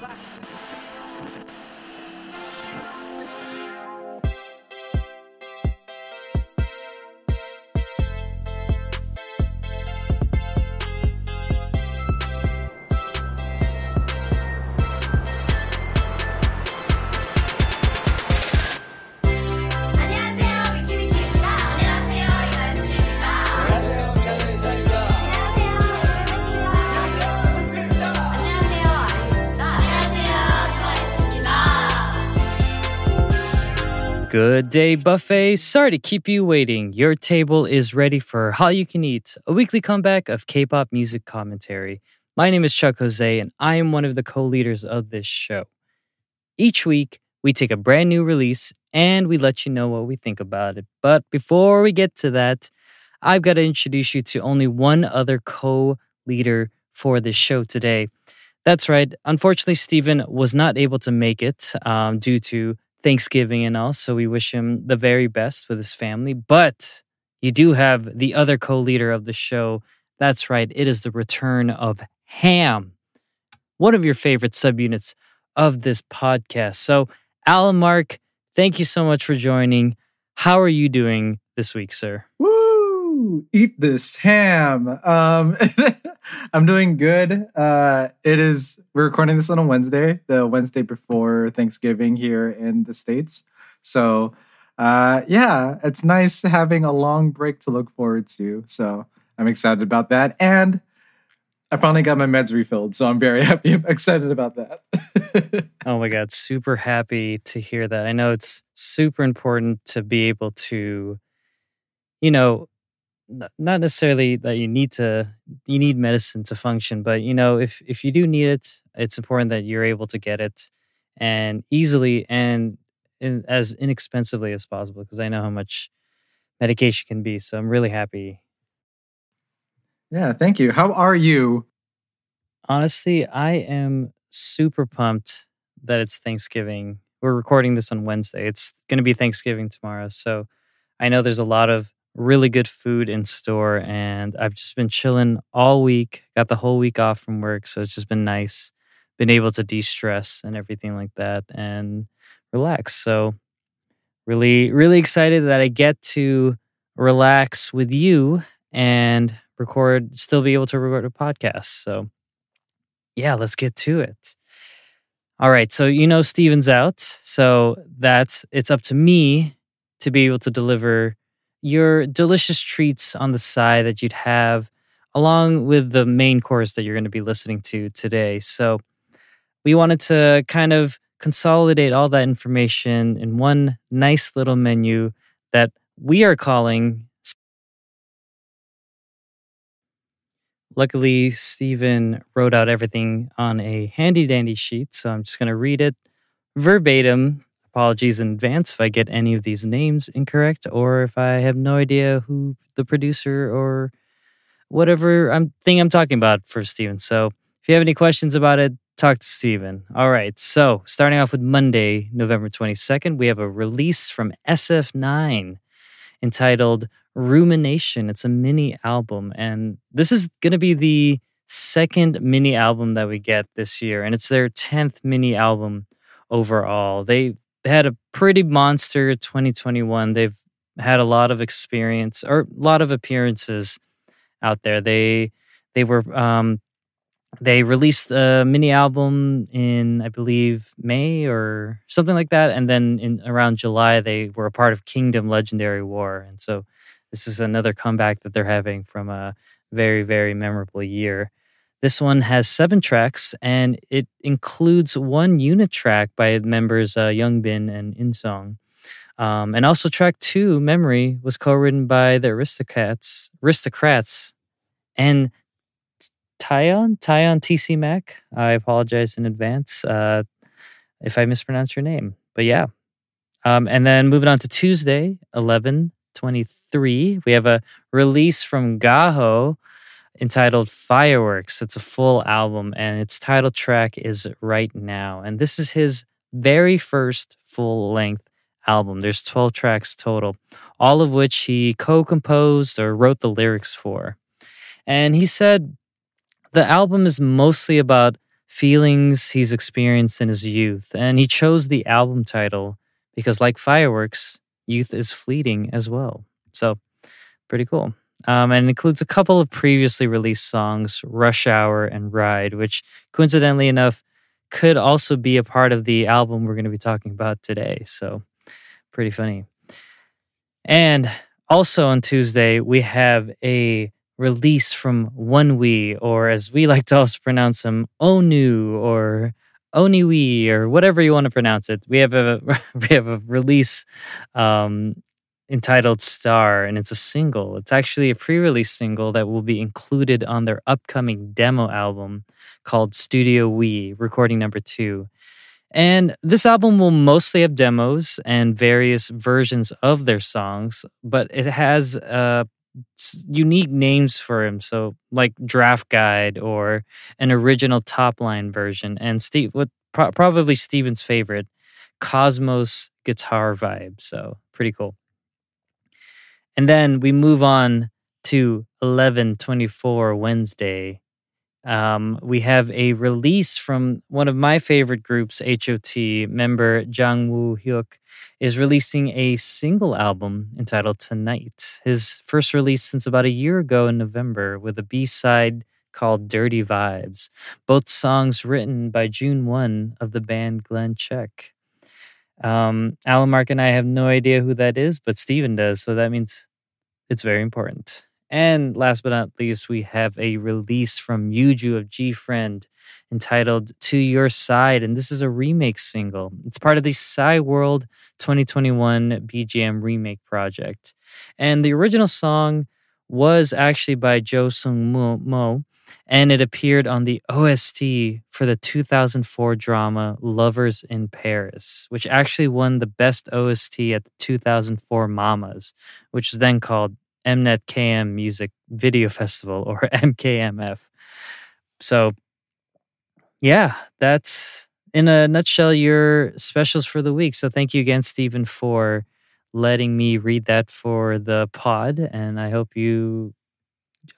안 Good day, buffet. Sorry to keep you waiting. Your table is ready for All You Can Eat, a weekly comeback of K pop music commentary. My name is Chuck Jose, and I am one of the co leaders of this show. Each week, we take a brand new release and we let you know what we think about it. But before we get to that, I've got to introduce you to only one other co leader for this show today. That's right. Unfortunately, Stephen was not able to make it um, due to Thanksgiving and all. So we wish him the very best with his family. But you do have the other co leader of the show. That's right. It is the return of Ham, one of your favorite subunits of this podcast. So, Allen Mark, thank you so much for joining. How are you doing this week, sir? Woo! Eat this ham. Um, I'm doing good. Uh, it is. We're recording this on a Wednesday, the Wednesday before Thanksgiving here in the states. So, uh, yeah, it's nice having a long break to look forward to. So I'm excited about that, and I finally got my meds refilled. So I'm very happy. I'm excited about that. Oh my God, super happy to hear that. I know it's super important to be able to, you know, not necessarily that you need to you need medicine to function, but you know, if if you do need it, it's important that you're able to get it and easily and in, as inexpensively as possible because I know how much medication can be. So I'm really happy. yeah, thank you. How are you? Honestly, I am super pumped that it's Thanksgiving. We're recording this on Wednesday. It's going to be Thanksgiving tomorrow. So I know there's a lot of really good food in store, and I've just been chilling all week. Got the whole week off from work. So it's just been nice. Been able to de stress and everything like that and relax. So really, really excited that I get to relax with you and record, still be able to record a podcast. So yeah, let's get to it. All right. So, you know, Steven's out. So that's, it's up to me to be able to deliver your delicious treats on the side that you'd have along with the main course that you're going to be listening to today. So, we wanted to kind of consolidate all that information in one nice little menu that we are calling Luckily, Stephen wrote out everything on a handy dandy sheet, so I'm just going to read it verbatim. Apologies in advance if I get any of these names incorrect or if I have no idea who the producer or whatever I'm thing I'm talking about for Steven. So if you have any questions about it, talk to Steven. All right. So starting off with Monday, November 22nd, we have a release from SF9 entitled Rumination. It's a mini album, and this is going to be the second mini album that we get this year, and it's their 10th mini album overall. They had a pretty monster 2021. They've had a lot of experience or a lot of appearances out there. They they were um they released a mini album in I believe May or something like that and then in around July they were a part of Kingdom Legendary War and so this is another comeback that they're having from a very very memorable year. This one has seven tracks and it includes one unit track by members uh, Youngbin and Inseong. Um, and also track two, Memory, was co-written by the Aristocrats, Aristocrats, and Tyon, Tyon TC Mac. I apologize in advance uh, if I mispronounce your name, but yeah. Um, and then moving on to Tuesday, 11 23, we have a release from Gaho entitled Fireworks. It's a full album, and its title track is Right Now. And this is his very first full length album. There's 12 tracks total, all of which he co composed or wrote the lyrics for. And he said the album is mostly about feelings he's experienced in his youth. And he chose the album title because, like fireworks, youth is fleeting as well. So, pretty cool. Um, and includes a couple of previously released songs, Rush Hour and Ride, which coincidentally enough could also be a part of the album we're going to be talking about today. So, pretty funny. And also on Tuesday, we have a release from ONEWE, or as we like to also pronounce them, ONU or Oniwi or whatever you want to pronounce it. We have a we have a release um, entitled Star, and it's a single. It's actually a pre-release single that will be included on their upcoming demo album called Studio We, recording number two. And this album will mostly have demos and various versions of their songs, but it has uh, unique names for him. So, like Draft Guide or an original top line version. And Steve, what pro- probably Steven's favorite, Cosmos guitar vibe. So, pretty cool. And then we move on to 1124 Wednesday. Um, we have a release from one of my favorite groups, HOT. Member Jang Woo Hyuk is releasing a single album entitled Tonight. His first release since about a year ago in November, with a B side called Dirty Vibes. Both songs written by June One of the band Glen Check. Um, Allen Mark and I have no idea who that is, but Steven does, so that means it's very important. And last but not least, we have a release from Yuju of G Friend entitled To Your Side. And this is a remake single. It's part of the Cyworld 2021 BGM remake project. And the original song was actually by Jo Sung Mo, and it appeared on the OST for the 2004 drama Lovers in Paris, which actually won the best OST at the 2004 Mamas, which is then called Mnet KM Music Video Festival or MKMF. So, yeah, that's in a nutshell your specials for the week. So, thank you again, Stephen, for letting me read that for the pod, and I hope you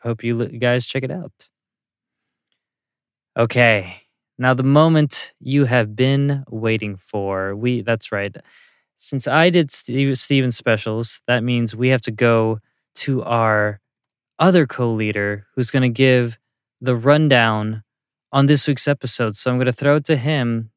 hope you guys check it out. Okay, now the moment you have been waiting for. We that's right. Since I did Steve, Steven specials, that means we have to go to our other co-leader who's going to give the rundown on this week's episode. So I'm going to throw it to him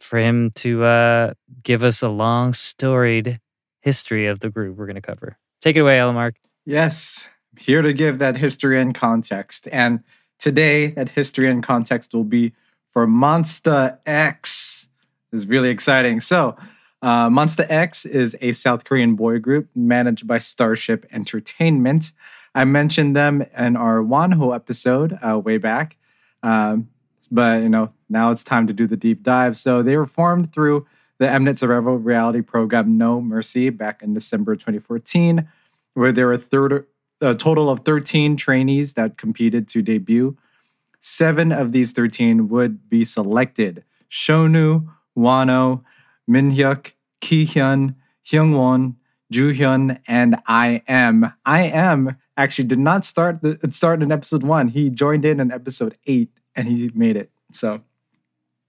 for him to uh, give us a long storied history of the group we're going to cover. Take it away, Allen Mark. Yes, here to give that history and context. And today, that history and context will be for Monsta X. This is really exciting. So, uh, Monsta X is a South Korean boy group managed by Starship Entertainment. I mentioned them in our Wonho episode uh, way back, um, but you know now it's time to do the deep dive. So they were formed through the Mnet survival reality program No Mercy back in December 2014, where they were third, a total of 13 trainees that competed to debut. Seven of these 13 would be selected Shonu, Wonho, Minhyuk, Kihyun, Hyungwon, Juhyun, and I.M. I am actually did not start the start in episode one. He joined in in episode eight and he made it. So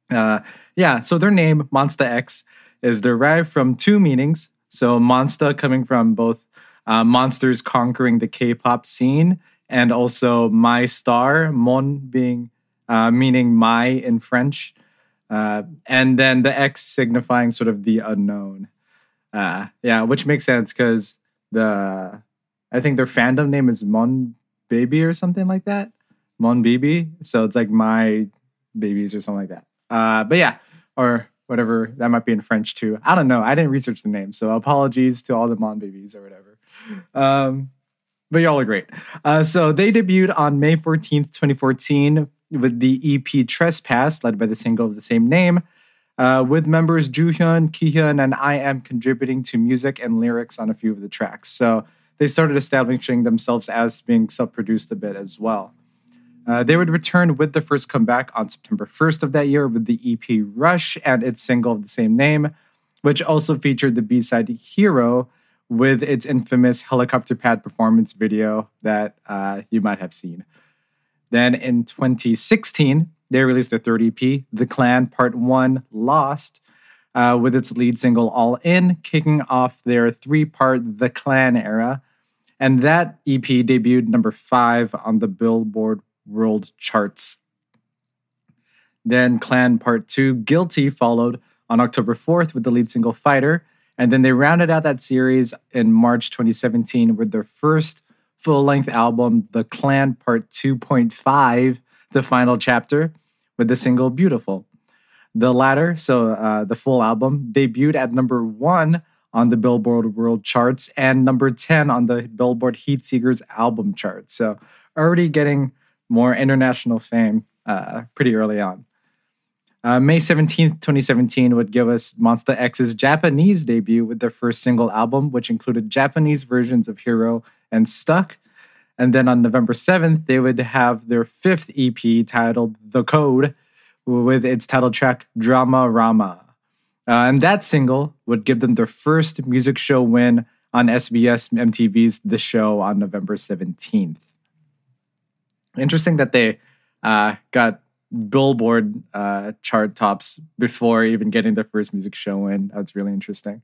uh yeah, so their name, Monsta X, is derived from two meanings. So monster coming from both uh, monsters conquering the K-pop scene and also my star, mon being uh, meaning my in French. Uh, and then the X signifying sort of the unknown. Uh, yeah, which makes sense because the I think their fandom name is Mon Baby or something like that. Mon Baby. So it's like my babies or something like that. Uh, but yeah, or whatever that might be in French too. I don't know. I didn't research the name, so apologies to all the Mon babies or whatever. Um, but y'all are great. Uh, so they debuted on May 14th, 2014, with the EP Trespass, led by the single of the same name, uh, with members Juhyun, Kihyun, and I.M contributing to music and lyrics on a few of the tracks. So they started establishing themselves as being self produced a bit as well. Uh, they would return with the first comeback on September 1st of that year with the EP Rush and its single of the same name, which also featured the B side Hero with its infamous helicopter pad performance video that uh, you might have seen. Then in 2016, they released their third EP, The Clan Part 1 Lost, uh, with its lead single All In, kicking off their three part The Clan era. And that EP debuted number five on the Billboard World Charts. Then Clan Part 2 Guilty followed on October 4th with the lead single Fighter. And then they rounded out that series in March 2017 with their first full length album, The Clan Part 2.5, the final chapter, with the single Beautiful. The latter, so uh, the full album, debuted at number one on the Billboard World Charts and number 10 on the Billboard Heatseekers album chart. So already getting more international fame uh, pretty early on. Uh, May 17th, 2017 would give us Monsta X's Japanese debut with their first single album, which included Japanese versions of Hero and Stuck. And then on November 7th, they would have their fifth EP titled The Code with its title track Drama Rama. Uh, and that single would give them their first music show win on SBS MTV's The Show on November 17th. Interesting that they uh, got Billboard uh, chart tops before even getting their first music show in. That's really interesting.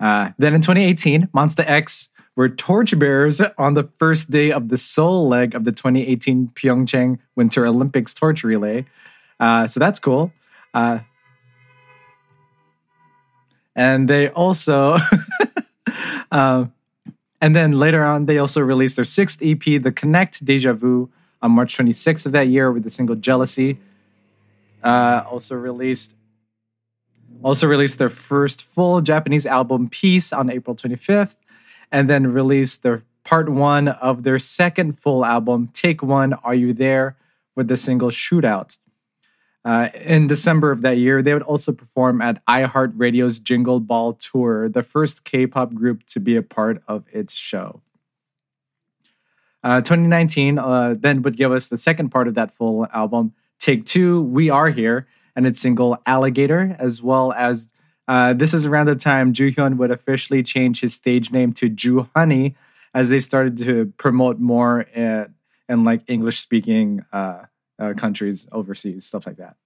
Uh, then in 2018, Monsta X were torchbearers on the first day of the Seoul leg of the 2018 Pyeongchang Winter Olympics torch relay. Uh, so that's cool. Uh, and they also, uh, and then later on, they also released their sixth EP, The Connect Deja Vu, on March 26th of that year with the single Jealousy. Uh, also released also released their first full Japanese album Peace on April 25th, and then released their part one of their second full album, Take One, Are You There, with the single Shootout. Uh, in December of that year, they would also perform at iHeartRadio's Jingle Ball Tour, the first K pop group to be a part of its show. Uh, 2019 uh, then would give us the second part of that full album, Take Two, We Are Here, and its single Alligator, as well as uh, this is around the time Joohyun would officially change his stage name to Joohoney as they started to promote more in, in like English speaking uh, uh, countries overseas, stuff like that.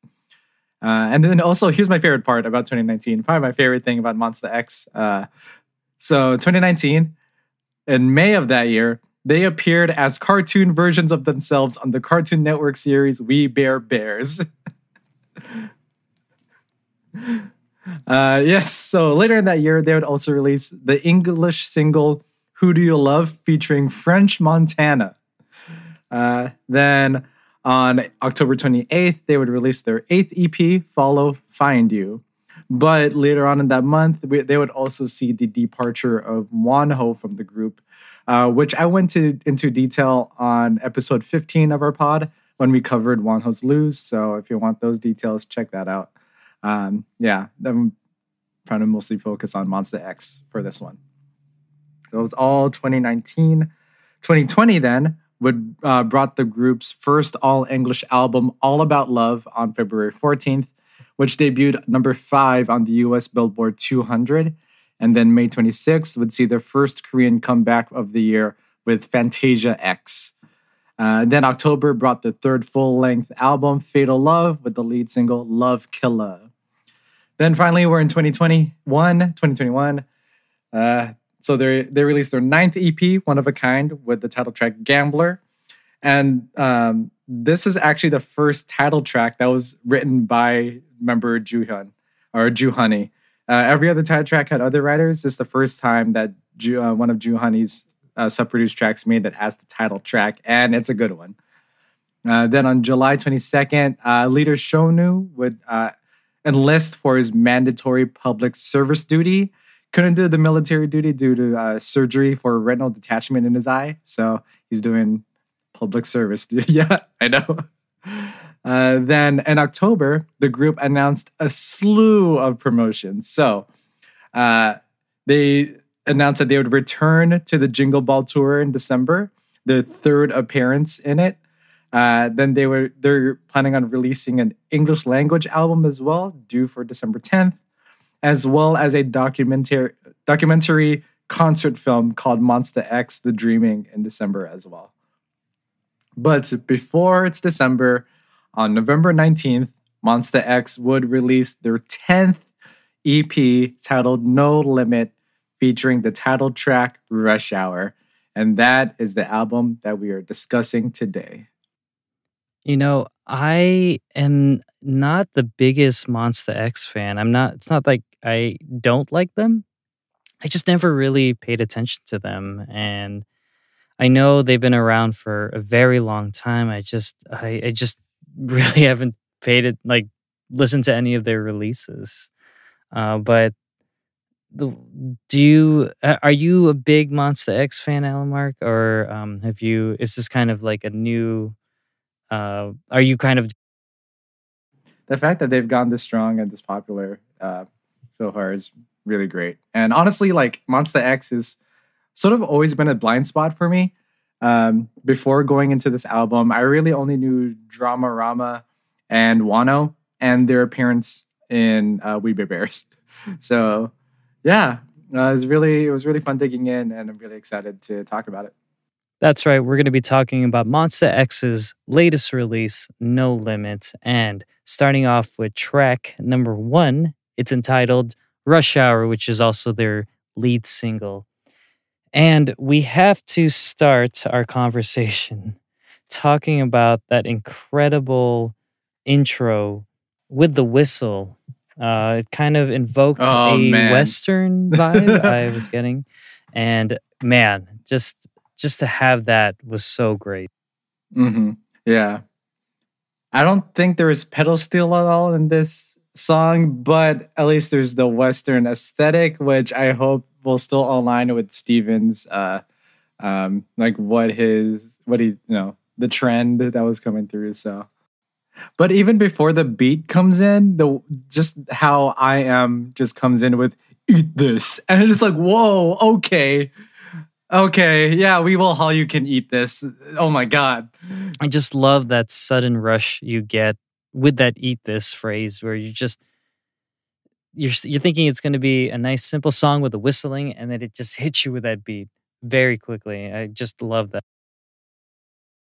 Uh, and then also, here's my favorite part about 2019. Probably my favorite thing about Monsta X. Uh, so 2019, in May of that year, they appeared as cartoon versions of themselves on the Cartoon Network series We Bare Bears. uh, yes, so later in that year, they would also release the English single Who Do You Love featuring French Montana. Uh, then on October 28th, they would release their eighth EP, Follow Find You. But later on in that month, we, they would also see the departure of Wonho from the group, uh, which I went to, into detail on episode 15 of our pod when we covered Wonho's Lose. So if you want those details, check that out. Um, yeah, I'm trying to mostly focus on Monsta X for this one. So it was all 2019. 2020 then would uh, brought the group's first all English album, All About Love, on February 14th, which debuted number five on the US Billboard 200. And then May 26th would see their first Korean comeback of the year with Fantasia X. Uh, then October brought the third full length album, Fatal Love, with the lead single Love Killer. Then finally, we're in 2021, 2021. Uh, so they they released their ninth EP, One of a Kind, with the title track Gambler. And um, this is actually the first title track that was written by member Joohyun or Joohoney. Uh, every other title track had other writers. This is the first time that Ju, uh, one of Joohoney's uh, sub-produced tracks made that has the title track, and it's a good one. Uh, then on July 22nd, uh, leader Shonu would uh, enlist for his mandatory public service duty. Couldn't do the military duty due to surgery for retinal detachment in his eye, so he's doing public service. yeah, I know. Uh, then in October, the group announced a slew of promotions. So uh, they announced that they would return to the Jingle Ball tour in December, their third appearance in it. Uh, then they were they're planning on releasing an English language album as well, due for December 10th, as well as a documentary documentary concert film called Monsta X: The Dreaming in December as well. But before it's December, on November 19th, Monsta X would release their 10th EP titled No Limit, featuring the title track Rush Hour. And that is the album that we are discussing today. You know, I am not the biggest Monsta X fan. I'm not, it's not like I don't like them. I just never really paid attention to them. And I know they've been around for a very long time. I just, I, I just really haven't paid it, like, listened to any of their releases. Uh, but the, do you, are you a big Monsta X fan, Allen Mark? Or um, have you, is this kind of like a new, uh, are you kind of The fact that they've gone this strong and this popular uh, so far is really great. And honestly, like Monsta X is sort of always been a blind spot for me. Um, before going into this album, I really only knew Drama Rama and Wonho and their appearance in uh, We Bare Bears. So, yeah, uh, it was really it was really fun digging in, and I'm really excited to talk about it. That's right. We're going to be talking about Monsta X's latest release, No Limits. And starting off with track number one, it's entitled Rush Hour, which is also their lead single. And we have to start our conversation talking about that incredible intro with the whistle. Uh, it kind of invoked Oh, a man. Western vibe I was getting. And man, just just to have that was so great. hmm Yeah. I don't think there is pedal steel at all in this song, but at least there's the Western aesthetic, which I hope will still align with Steven's uh um like what his what he you know the trend that was coming through. So but even before the beat comes in, the just how I am just comes in with eat this. And it's like, whoa, okay. Okay, yeah, we will all you can eat this. Oh my god. I just love that sudden rush you get with that "eat this" phrase, where you just you're you're thinking it's going to be a nice simple song with a whistling, and then it just hits you with that beat very quickly. I just love that.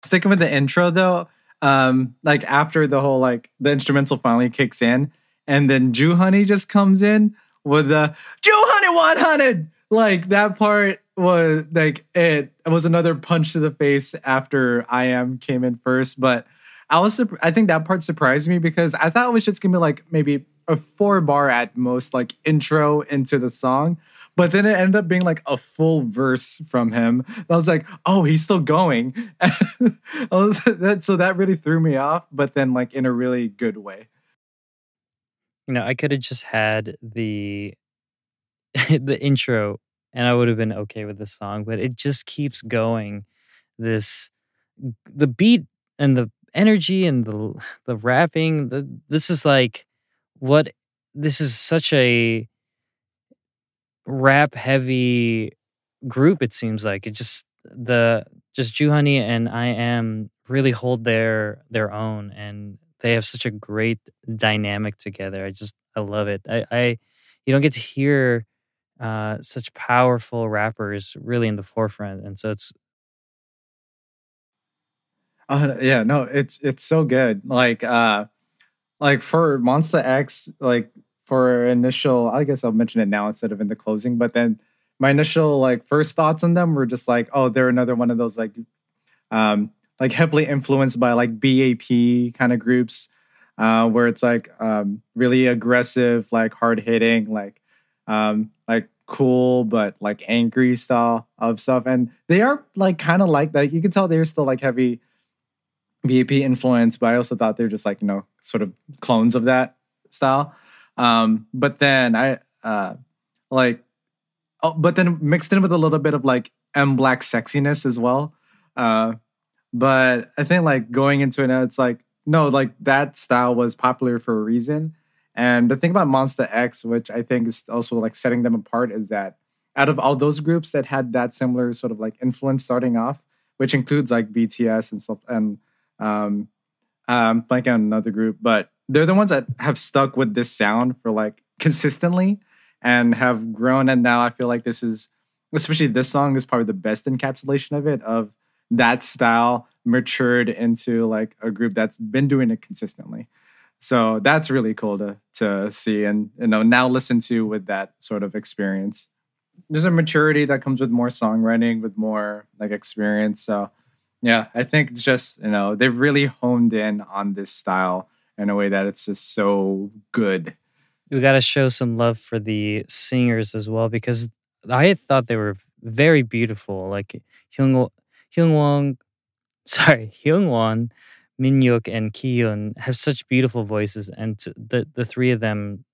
Sticking with the intro though, um, like after the whole like the instrumental finally kicks in, and then Joohoney just comes in with the Joohoney 100. Like that part was like it, it was another punch to the face after I.M came in first, but I was I think that part surprised me because I thought it was just gonna be like maybe a four bar at most like intro into the song. But then it ended up being like a full verse from him. I was like, oh, he's still going. Was that so that really threw me off, but then like in a really good way. You know, I could have just had the the intro, and I would have been okay with the song. But it just keeps going. This the beat and the energy and the the rapping. The, this is like what this is such a rap heavy group. It seems like it just the just Honey and I.M really hold their their own and they have such a great dynamic together. I just I love it. I, I you don't get to hear uh, such powerful rappers really in the forefront, and so it's Uh, yeah, no, it's it's so good. Like uh like for Monsta X, like for initial, I guess I'll mention it now instead of in the closing, but then my initial like first thoughts on them were just like, oh, they're another one of those like um like heavily influenced by like BAP kind of groups, uh, where it's like um really aggressive, like hard hitting, like um like cool but like angry style of stuff. And they are like kind of like that. You can tell they're still like heavy BAP influence, but I also thought they're just like, you know, sort of clones of that style. Um, but then I uh like oh, but then mixed in with a little bit of like MBLAQ sexiness as well. Uh but I think like going into it now, it's like, no, like that style was popular for a reason. And the thing about Monsta X, which I think is also like setting them apart, is that out of all those groups that had that similar sort of like influence starting off, which includes like BTS and stuff and um um blanking on another group, but they're the ones that have stuck with this sound for like consistently and have grown. And now I feel like this is especially this song is probably the best encapsulation of it of that style matured into like a group that's been doing it consistently. So that's really cool to to see and you know now listen to with that sort of experience. There's a maturity that comes with more songwriting, with more like experience. So yeah, I think it's just you know they've really honed in on this style in a way that it's just so good. We got to show some love for the singers as well because I thought they were very beautiful. Like Hyung Hyungwon, sorry Hyung Hyungwon, Minhyuk, and Kihyun have such beautiful voices, and the the three of them.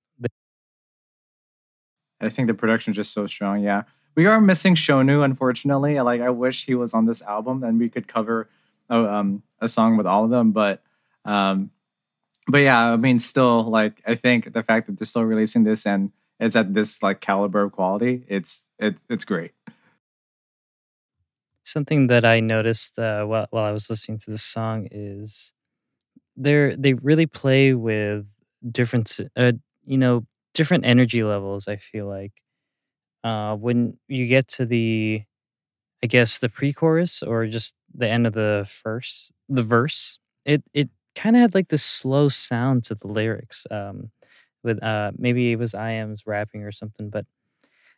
I think the production's just so strong. Yeah, we are missing Shonu, unfortunately. Like I wish he was on this album and we could cover a, um, a song with all of them. But um, but yeah, I mean, still like I think the fact that they're still releasing this and it's at this like caliber of quality, it's it's it's great. Something that I noticed uh, while while I was listening to this song is they they really play with different uh, you know different energy levels. I feel like uh, when you get to the I guess the pre-chorus or just the end of the first the verse, it it kind of had like this slow sound to the lyrics. Um, with uh maybe it was IM's rapping or something, but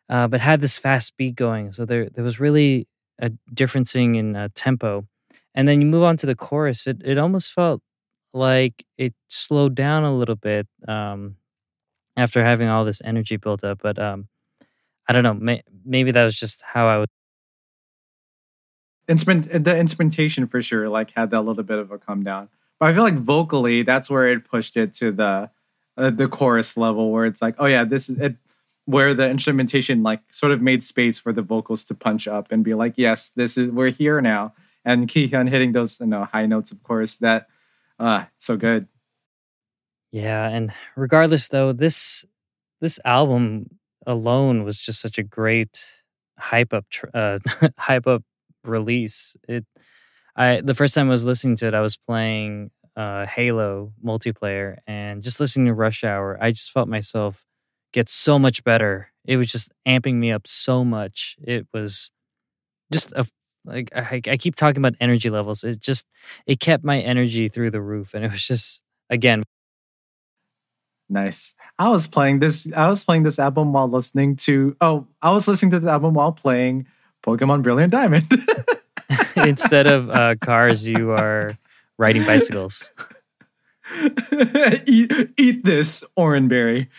uh, but had this fast beat going. So there there was really a differencing in uh, tempo. And then you move on to the chorus. It it almost felt like it slowed down a little bit um, after having all this energy built up. But um, I don't know. May, maybe that was just how I was. Instrument the instrumentation for sure like had that little bit of a come down. But I feel like vocally, that's where it pushed it to the uh, the chorus level, where it's like, oh yeah, this is it. Where the instrumentation like sort of made space for the vocals to punch up and be like, yes, this is we're here now. And Kihyun hitting those you know high notes, of course, that uh so good. Yeah, and regardless though, this this album alone was just such a great hype up uh, hype up release. It I the first time I was listening to it, I was playing uh, Halo multiplayer and just listening to Rush Hour. I just felt myself get so much better. It was just amping me up so much. It was just a like I, I keep talking about energy levels. It just it kept my energy through the roof, and it was just again Nice. I was playing this. I was playing this album while listening to. Oh, I was listening to this album while playing Pokemon Brilliant Diamond. instead of uh, cars, you are riding bicycles. eat, eat this Oranberry.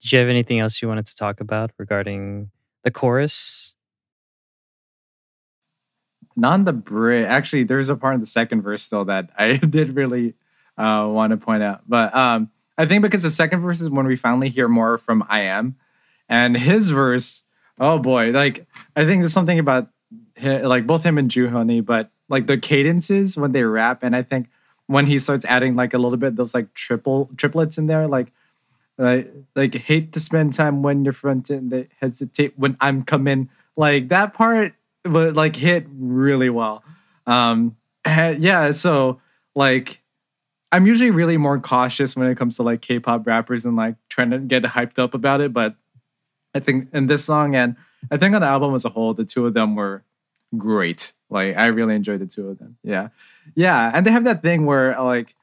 Did you have anything else you wanted to talk about regarding the chorus? Not the bridge. Actually, there's a part in the second verse still that I did really uh, want to point out. But um, I think because the second verse is when we finally hear more from I.M, and his verse. Oh boy! Like I think there's something about hi- like both him and Joohoney, but like the cadences when they rap, and I think when he starts adding like a little bit those like triple triplets in there, like like like hate to spend time when you're front and they hesitate when I'm coming. Like that part would like hit really well. Um yeah, so like I'm usually really more cautious when it comes to like K-pop rappers and like trying to get hyped up about it, but I think in this song and I think on the album as a whole, the two of them were great. Like I really enjoyed the two of them. Yeah. Yeah. And they have that thing where like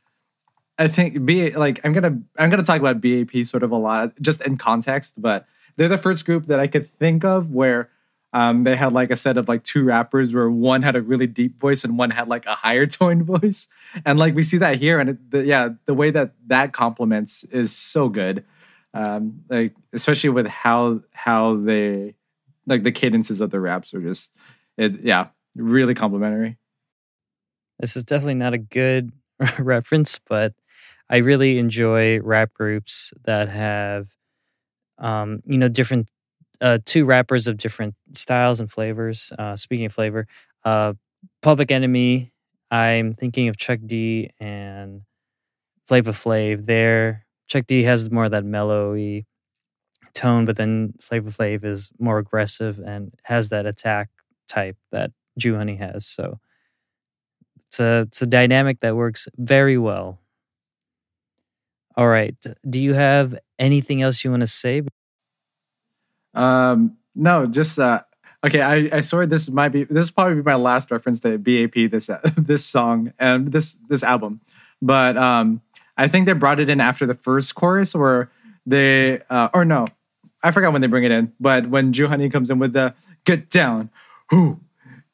I think B like I'm gonna I'm gonna talk about BAP sort of a lot just in context, but they're the first group that I could think of where um, they had like a set of like two rappers where one had a really deep voice and one had like a higher toned voice, and like we see that here, and it, the, yeah, the way that that complements is so good, um, like especially with how how they like the cadences of the raps are just it yeah really complimentary. This is definitely not a good reference, but I really enjoy rap groups that have, um, you know, different uh, two rappers of different styles and flavors. Uh, speaking of flavor, uh, Public Enemy. I'm thinking of Chuck D and Flava Flav. There, Chuck D has more of that mellowy tone, but then Flava Flav is more aggressive and has that attack type that Joohoney has. So it's a it's a dynamic that works very well. All right. Do you have anything else you want to say? Um, no, just uh, Okay, I, I swear this might be this is probably my last reference to BAP this uh, this song and this this album, but um, I think they brought it in after the first chorus where they uh, or no, I forgot when they bring it in, but when Joohoney comes in with the get down, who,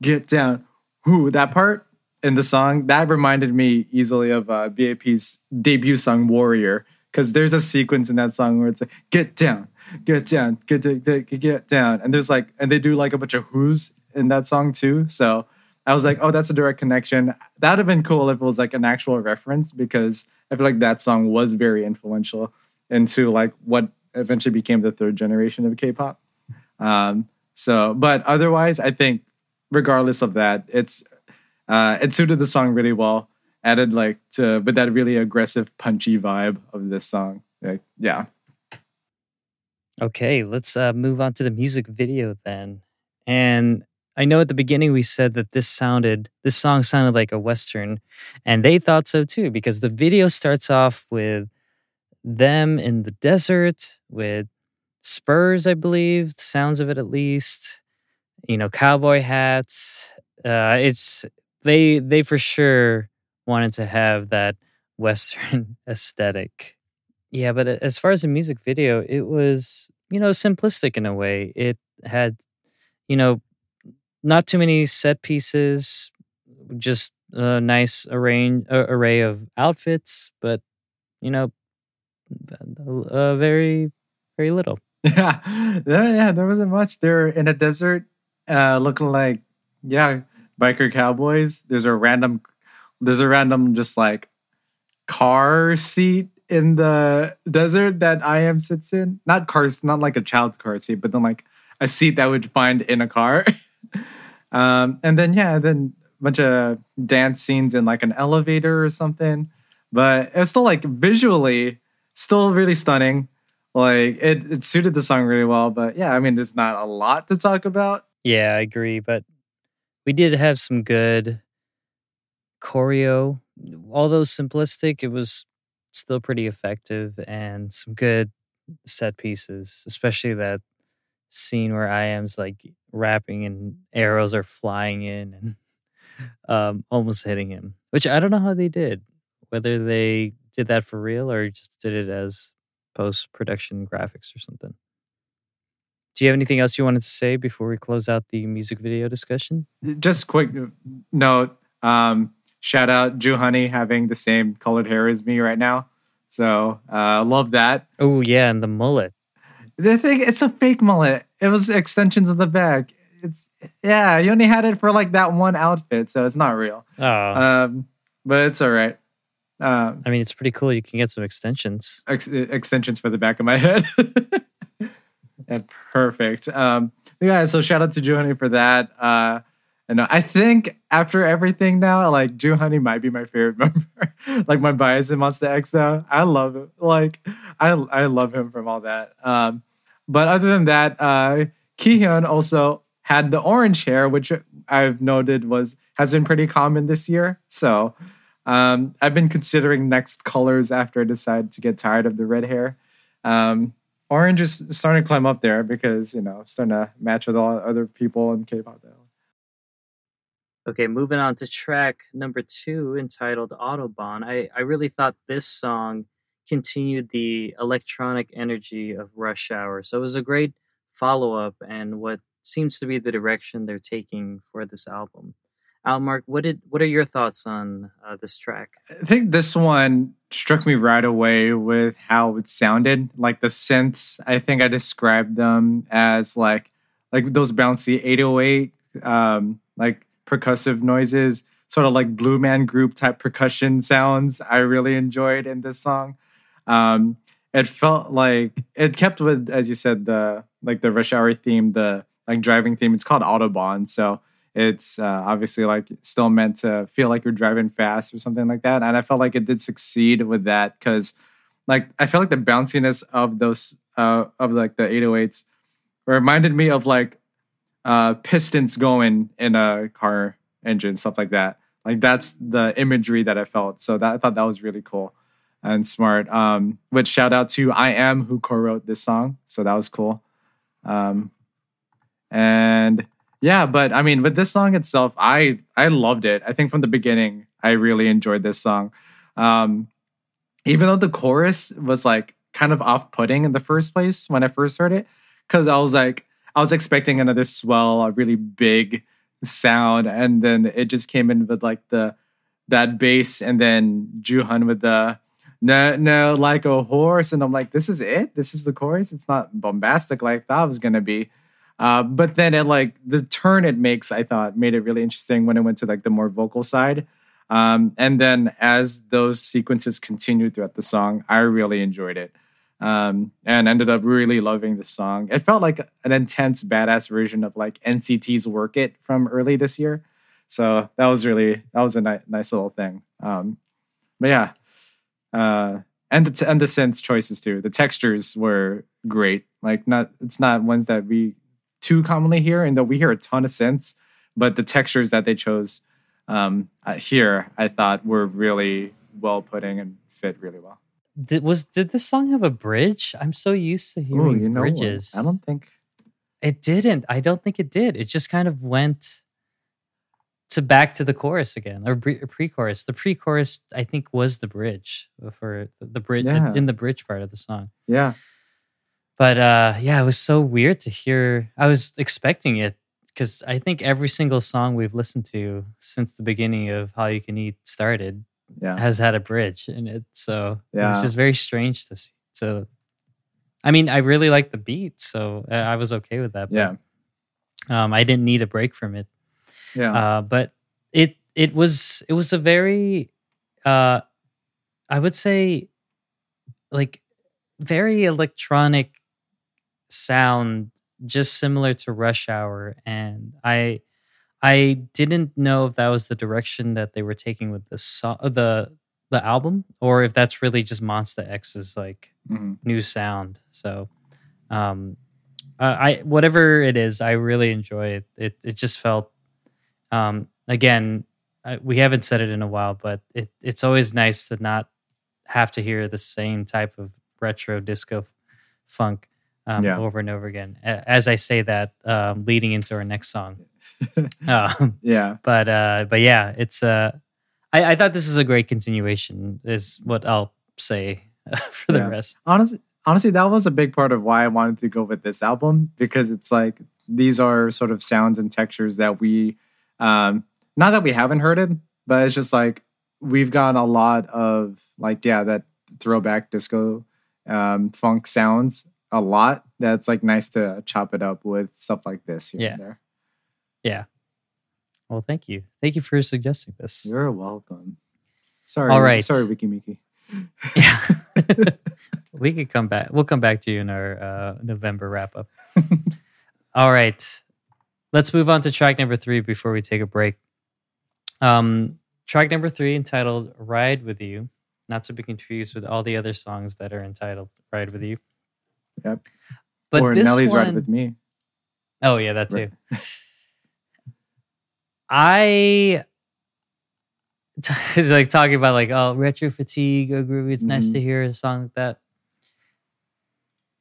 get down, who that part in the song that reminded me easily of uh, BAP's debut song Warrior because there's a sequence in that song where it's like get down, get down, get get, get down, and there's like and they do like a bunch of who's in that song too. So I was like, oh, that's a direct connection. That'd have been cool if it was like an actual reference because I feel like that song was very influential into like what eventually became the third generation of K-pop. Um, so, but otherwise, I think regardless of that, it's uh, it suited the song really well. Added like to, but that really aggressive, punchy vibe of this song. Like, yeah, Okay, let's uh, move on to the music video then. And I know at the beginning we said that this sounded, this song sounded like a Western, and they thought so too, because the video starts off with them in the desert with spurs, I believe, sounds of it at least, you know, cowboy hats. Uh, it's, they, they for sure wanted to have that Western aesthetic. Yeah, but as far as the music video, it was, you know, simplistic in a way. It had, you know, not too many set pieces, just a nice uh, array of outfits, but, you know, uh, very, very little. yeah, yeah, yeah. There wasn't much. They're in a desert, uh, looking like yeah, biker cowboys. There's a random, there's a random just like car seat in the desert that I.M sits in. Not cars, not like a child's car seat, but then like a seat that would find in a car. um, and then yeah, then a bunch of dance scenes in like an elevator or something. But it's still like visually still really stunning. Like it, it suited the song really well. But yeah, I mean, there's not a lot to talk about. Yeah, I agree. But we did have some good choreo. Although simplistic, it was still pretty effective and some good set pieces, especially that scene where I.M's like rapping and arrows are flying in and um, almost hitting him, which I don't know how they did. Whether they did that for real or just did it as post production graphics or something. Do you have anything else you wanted to say before we close out the music video discussion? Just quick note. Um, shout out Joohoney having the same colored hair as me right now. So uh, love that. Oh yeah, and the mullet. The thing, it's a fake mullet. It was extensions of the back. It's yeah, you only had it for like that one outfit, so it's not real. Oh, Um, but it's all right. Um, I mean, it's pretty cool. You can get some extensions. ex- extensions for the back of my head. yeah, perfect. Um, yeah, so shout out to Joohoney for that. Uh, and I think after everything now, like Joohoney might be my favorite member. like my bias in Monster now. I love it. Like I I love him from all that. Um, but other than that, uh, Kihyun also had the orange hair, which I've noted was has been pretty common this year. So um, I've been considering next colors after I decide to get tired of the red hair. Um, orange is starting to climb up there because you know starting to match with all other people in K-pop. Now. Okay, moving on to track number two entitled Autobahn. I, I really thought this song continued the electronic energy of Rush Hour. So it was a great follow up and what seems to be the direction they're taking for this album. Allen Mark, what did what are your thoughts on uh, this track? I think this one struck me right away with how it sounded. Like the synths, I think I described them as like like those bouncy 808 um like percussive noises, sort of like Blue Man Group type percussion sounds. I really enjoyed in this song. Um, it felt like it kept with, as you said, the like the rush hour theme, the like driving theme. It's called Autobahn, so it's uh, obviously like still meant to feel like you're driving fast or something like that. And I felt like it did succeed with that because, like, I felt like the bounciness of those uh, of like the 808s reminded me of like uh, pistons going in a car engine, stuff like that. Like that's the imagery that I felt. So that I thought that was really cool and smart. Um, which shout out to I.M who co-wrote this song. So that was cool. Um, and yeah, but I mean, with this song itself, I I loved it. I think from the beginning, I really enjoyed this song. Um, even though the chorus was like kind of off-putting in the first place when I first heard it, because I was like, I was expecting another swell, a really big sound, and then it just came in with like the that bass, and then Jooheon with the no no like a horse, and I'm like, this is it. This is the chorus. It's not bombastic like thought was gonna be. Uh, but then it like the turn it makes, I thought made it really interesting when it went to like the more vocal side. Um, and then as those sequences continued throughout the song, I really enjoyed it. Um, and ended up really loving the song. It felt like an intense, badass version of like NCT's "Work It" from early this year. So that was really that was a ni- nice little thing. Um, but yeah, uh, and the t- and the synth choices too. The textures were great. Like not it's not ones that we too commonly hear, and though we hear a ton of synths, but the textures that they chose um, uh, here, I thought were really well putting and fit really well. Did was did this song have a bridge? I'm so used to hearing Ooh, you know what? bridges. I don't think. It didn't. I don't think it did. It just kind of went to back to the chorus again, or pre- pre-chorus. The pre-chorus, I think, was the bridge for the, the bridge Yeah. in the bridge part of the song. Yeah, But uh, yeah, it was so weird to hear. I was expecting it because I think every single song we've listened to since the beginning of Hallyu Can Eat started yeah, has had a bridge in it. So Yeah. just very strange to see. So, I mean, I really like the beat, so uh, I was okay with that. But, yeah, um, I didn't need a break from it. yeah. Uh, but it it was it was a very, uh, I would say, like very electronic sound, just similar to Rush Hour, and I. I didn't know if that was the direction that they were taking with the so- the the album, or if that's really just Monsta X's like Mhm. new sound. So, um, uh, I whatever it is, I really enjoy it. It it just felt, um, again, I, we haven't said it in a while, but it it's always nice to not have to hear the same type of retro disco funk um, Yeah. over and over again. A- As I say that, um, leading into our next song. Um, yeah, but uh but yeah it's uh I, I thought this is a great continuation is what i'll say for the Yeah. rest honestly, honestly, that was a big part of why I wanted to go with this album because it's like these are sort of sounds and textures that we, um, not that we haven't heard it, but it's just like we've got a lot of like yeah that throwback disco, um, funk sounds a lot. That's like nice to chop it up with stuff like this here Yeah. and there. Well thank you thank you for suggesting this You're welcome. Sorry, All right. Sorry, Weki Meki. yeah we could come back we'll come back to you in our uh november wrap up all right let's move on to track number three before we take a break um track number three entitled ride with you not to be confused with all the other songs that are entitled ride with you Yep. but or this Nelly's one, right with me. Oh yeah, that too. I like talking about like oh retro fatigue, oh groovy. It's nice Mhm. to hear a song like that.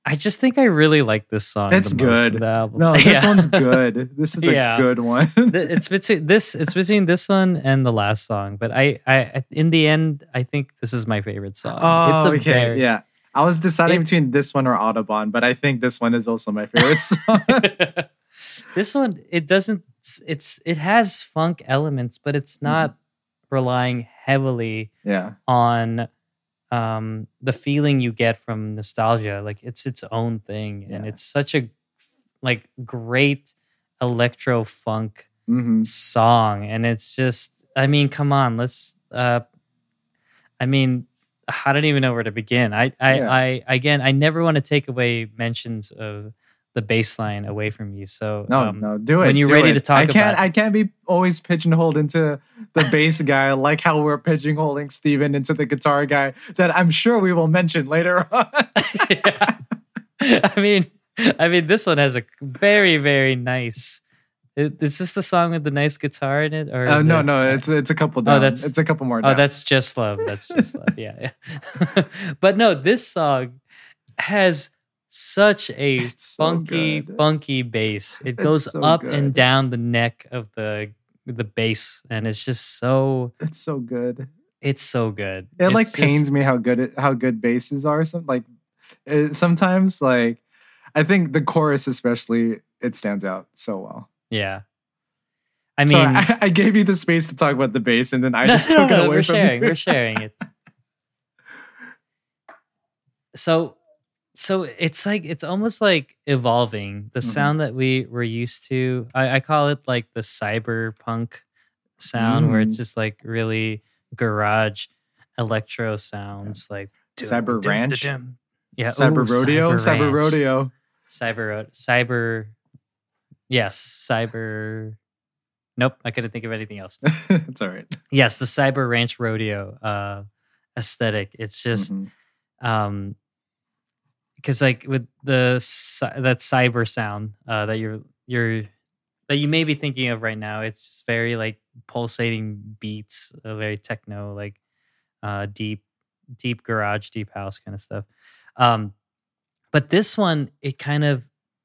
I just think I really like this song. It's the most of good. the album. No, this Yeah. one's good. This is a Yeah. good one. It's between this. It's between this one and the last song. But I, I, in the end, I think this is my favorite song. Oh, it's a okay. very, Yeah. I was deciding It- between this one or Autobahn, but I think this one is also my favorite song. this one it doesn't it's it's it has funk elements but it's Mm-hmm. not relying heavily yeah. on um the feeling you get from nostalgia like it's its own thing and it's such a like great electro funk hmm song and it's just i mean come on let's uh i mean i don't even know where to begin i i Yeah. i again i never want to take away mentions of the bass line away from you so No, um, no, do it. when you're ready it. to talk I can't. I can't be always pigeonholed into the bass guy, like how we're pigeonholing Steven into the guitar guy. That I'm sure we will mention later on. Yeah. I mean, I mean, this one has a very, very nice. Is this the song with the nice guitar in it? Or Uh, no, it- no, it's it's a couple down. that's- it's a couple more. Oh, that's just love. That's just love. Yeah, yeah. but no, this song has such a It's so funky, good. funky bass. It It's goes so up good. and down the neck of the the bass, and it's just so It's so good. it's so good. It like It's pains me how good it, how good basses are. Some like it, sometimes like I think the chorus especially it stands out so well. Yeah. I so mean, I, I gave you the space to talk about the bass, and then I No, just no, took it away we're from sharing. you. We're sharing it. So, so it's like it's almost like evolving the Mhm. sound that we were used to. I, I call it like the cyberpunk sound, where it's Mm. just like really garage electro sounds, like Cyber dum, Ranch? dum, dum. Yeah, Cyber ooh, rodeo, cyber Ranch. rodeo. cyber cyber. Yes, cyber. Nope, I couldn't think of anything else. it's all right. yes the cyber ranch rodeo uh aesthetic it's just Mhm. um because like with the that cyber sound uh that you're you're that you may be thinking of right now it's just very like pulsating beats uh, very techno like uh deep deep garage deep house kind of stuff. Um but this one it kind of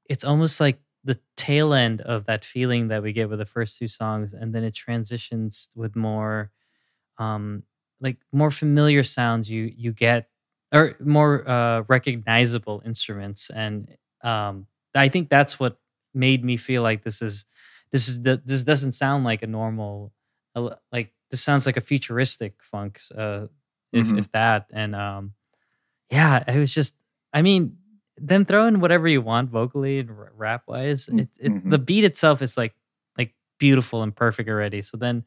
it's almost like the tail end of that feeling that we get with the first two songs and then it transitions with more um like more familiar sounds you you get or more uh recognizable instruments and um i think that's what made me feel like this is this is the, this doesn't sound like a normal uh, like this sounds like a futuristic funk uh if Mhm. if that and um yeah it was just i mean then throw in whatever you want vocally and rap wise Mm, it, it mhm. the beat itself is like like beautiful and perfect already so then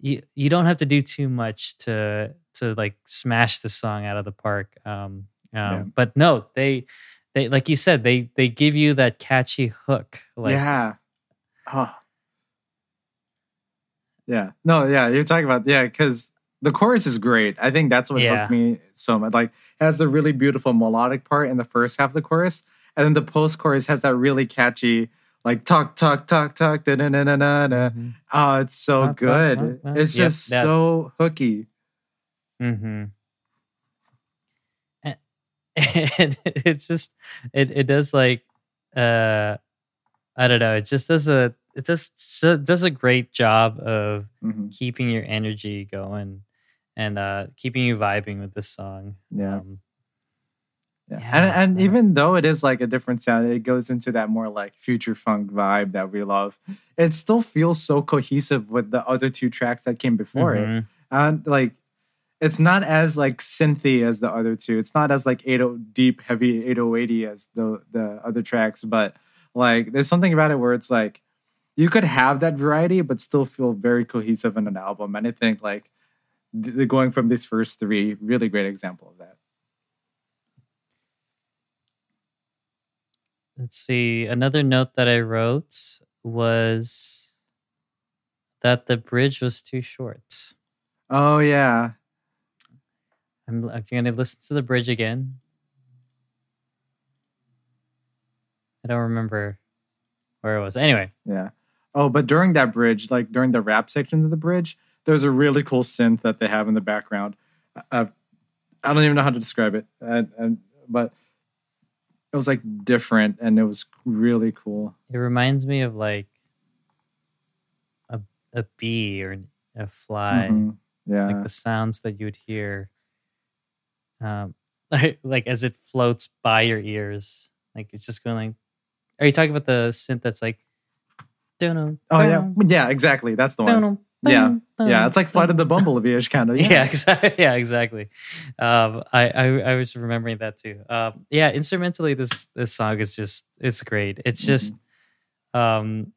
you you don't have to do too much to to like smash the song out of the park um, um Yeah. but no they they like you said they they give you that catchy hook like yeah. Oh. Yeah. No, yeah, you're talking about yeah, because the chorus is great. I think that's what Yeah. hooked me so much. Like it has the really beautiful melodic part in the first half of the chorus, and then the post chorus has that really catchy like talk talk talk talk da na na na na. Oh, it's so good. It's just so hooky. Mm-hmm. And it's just it it does like uh I don't know, it just does a it does does a great job of Mhm. keeping your energy going and uh keeping you vibing with this song. Yeah. Um, Yeah. Yeah, and and even though it is like a different sound, it goes into that more like future funk vibe that we love. It still feels so cohesive with the other two tracks that came before it. mhm. And like it's not as like synthy as the other two. It's not as like 80 deep, heavy 8080 as the the other tracks, but like there's something about it where it's like you could have that variety but still feel very cohesive in an album. And I think like th- the going from these first three, really great example of that. Let's see. Another note that I wrote was that the bridge was too short. Oh yeah. I'm, I'm going to listen to the bridge again. I don't remember where it was. Anyway, Yeah. Oh, but during that bridge, like during the rap sections of the bridge, there's a really cool synth that they have in the background. Uh, I don't even know how to describe it, and, and but it was like different, and it was really cool. it reminds me of like a a bee or a fly, Mhm. Yeah, like the sounds that you would hear, um, like, like as it floats by your ears. Like it's just going like. Are you talking about the synth that's like? oh yeah, yeah, exactly. That's the one. Yeah, Yeah, it's like Flight of the Bumblebee-ish kind of. Yeah, exactly. Yeah, exactly. Um, I, I I was remembering that too. Um, yeah, instrumentally, this this song is just it's great. It's just, um,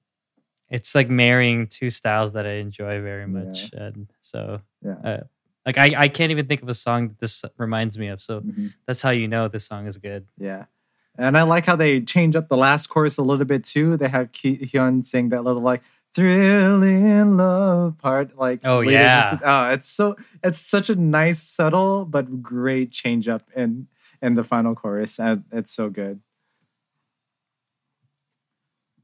it's like marrying two styles that I enjoy very much, and so Yeah. uh, like I I can't even think of a song that this reminds me of. So Mhm. that's how you know this song is good. Yeah. And I like how they change up the last chorus a little bit too. They have Ki Hyun sing that little like thrilling love part. Like Oh, yeah. into- oh, it's so it's such a nice, subtle but great change up in in the final chorus. And it's so good.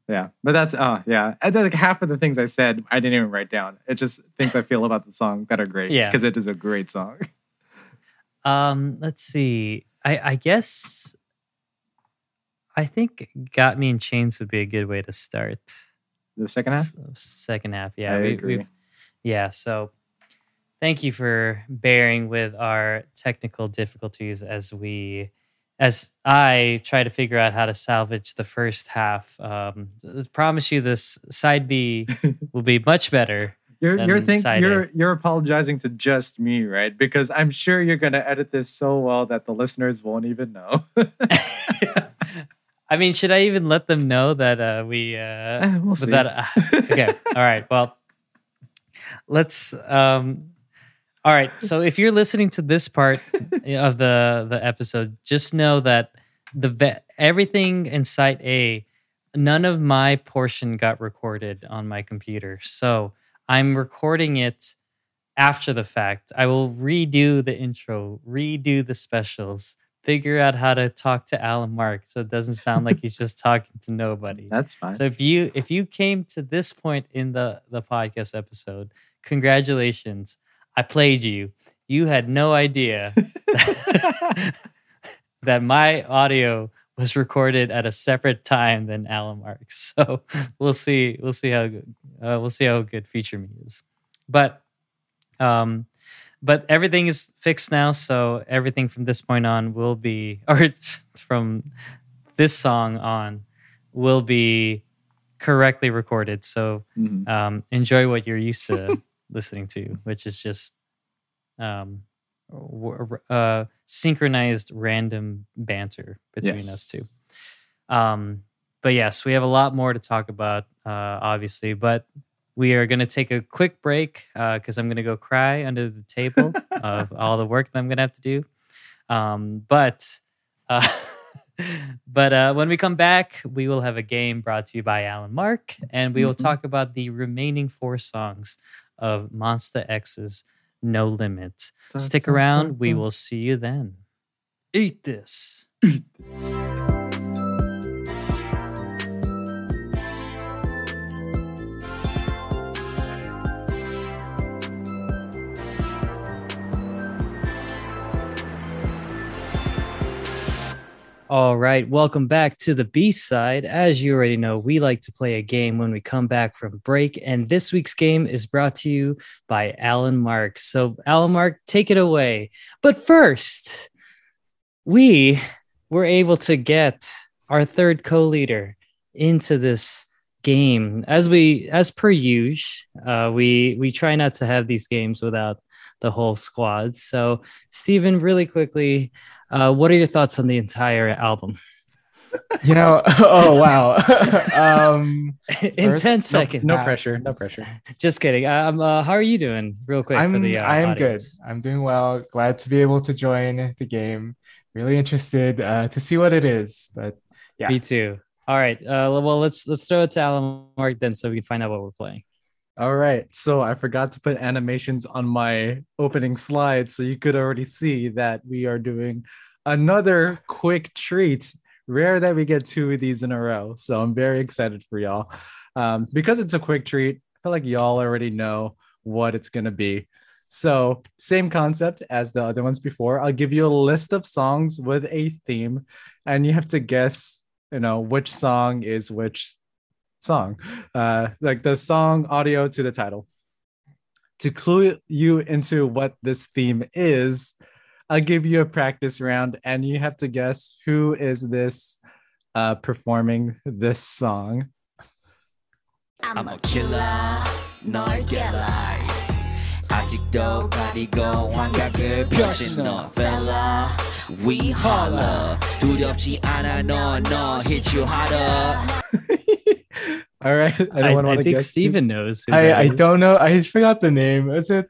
Yeah, but that's oh yeah. And like half of the things I said, I didn't even write down. It's just things I feel about the song that are great. Yeah. because it is a great song. Um, let's see. I I guess I think "Got Me in Chains" would be a good way to start. The second half. Second half, yeah. I we, agree. We've, yeah. So, thank you for bearing with our technical difficulties as we, as I try to figure out how to salvage the first half. Um, I promise you, this side B will be much better. You're you're think you're you're apologizing to just me, right? Because I'm sure you're gonna edit this so well that the listeners won't even know. I mean, should I even let them know that uh, we? Uh, Eh, we'll see. that, okay. All right. Well, let's. Um, all right. So if you're listening to this part of the the episode, just know that the ve- everything in site A, none of my portion got recorded on my computer. So I'm recording it after the fact. I will redo the intro, redo the specials, figure out how to talk to Allen Mark so it doesn't sound like he's just talking to nobody. That's fine. So if you if you came to this point in the the podcast episode, congratulations. I played you. You had no idea that my audio was recorded at a separate time than Allen Mark's. So we'll see we'll see how good uh, we'll see how good feature me is. But um but everything is fixed now, so everything from this point on will be or from this song on will be correctly recorded. So Mhm. um, enjoy what you're used to listening to, which is just um, uh, synchronized random banter between us two. Um, but yes, we have a lot more to talk about, uh, obviously. But we are going to take a quick break because I'm going to go cry under the table of all the work that I'm going to have to do. Um, but uh, but uh, when we come back, we will have a game brought to you by Allen Mark, and we will Mhm. talk about the remaining four songs of Monsta X's No Limit. Dun, Stick dun, around. dun, We will see you then. Eat this. All right, welcome back to the B side. As you already know, we like to play a game when we come back from break, and this week's game is brought to you by Allen Mark. So, Allen Mark, take it away. But first, we were able to get our third co-leader into this game. As we, as per usual, uh, we we try not to have these games without the whole squad. So, Stephen, really quickly, uh, what are your thoughts on the entire album? You know, oh wow. um, In First, 10 seconds. No, Uh, pressure. No pressure. Just kidding. Um, uh, how are you doing, real quick? I'm for the, uh, I am good. I'm doing well. Glad to be able to join the game. Really interested uh, to see what it is. But yeah. Me too. All right. Uh, well, let's let's throw it to Allen Mark then, so we can find out what we're playing. All right. So I forgot to put animations on my opening slide, so you could already see that we are doing another quick treat. Rare that we get two of these in a row. So I'm very excited for y'all. Um, because it's a quick treat, I feel like y'all already know what it's gonna be. So same concept as the other ones before. I'll give you a list of songs with a theme, and you have to guess, you know, which song is which song uh like the song audio to the title to clue you into what this theme is i'll give you a practice round and you have to guess who is this uh performing this song I'm a killer 널 깨라 아직도 가리고 환각을 펼친 너 fella We holla 두렵지 않아 너너 hit you harder all right I, anyone I want to think guess Steven knows. Who I, that I don't know. I just forgot the name. Was it?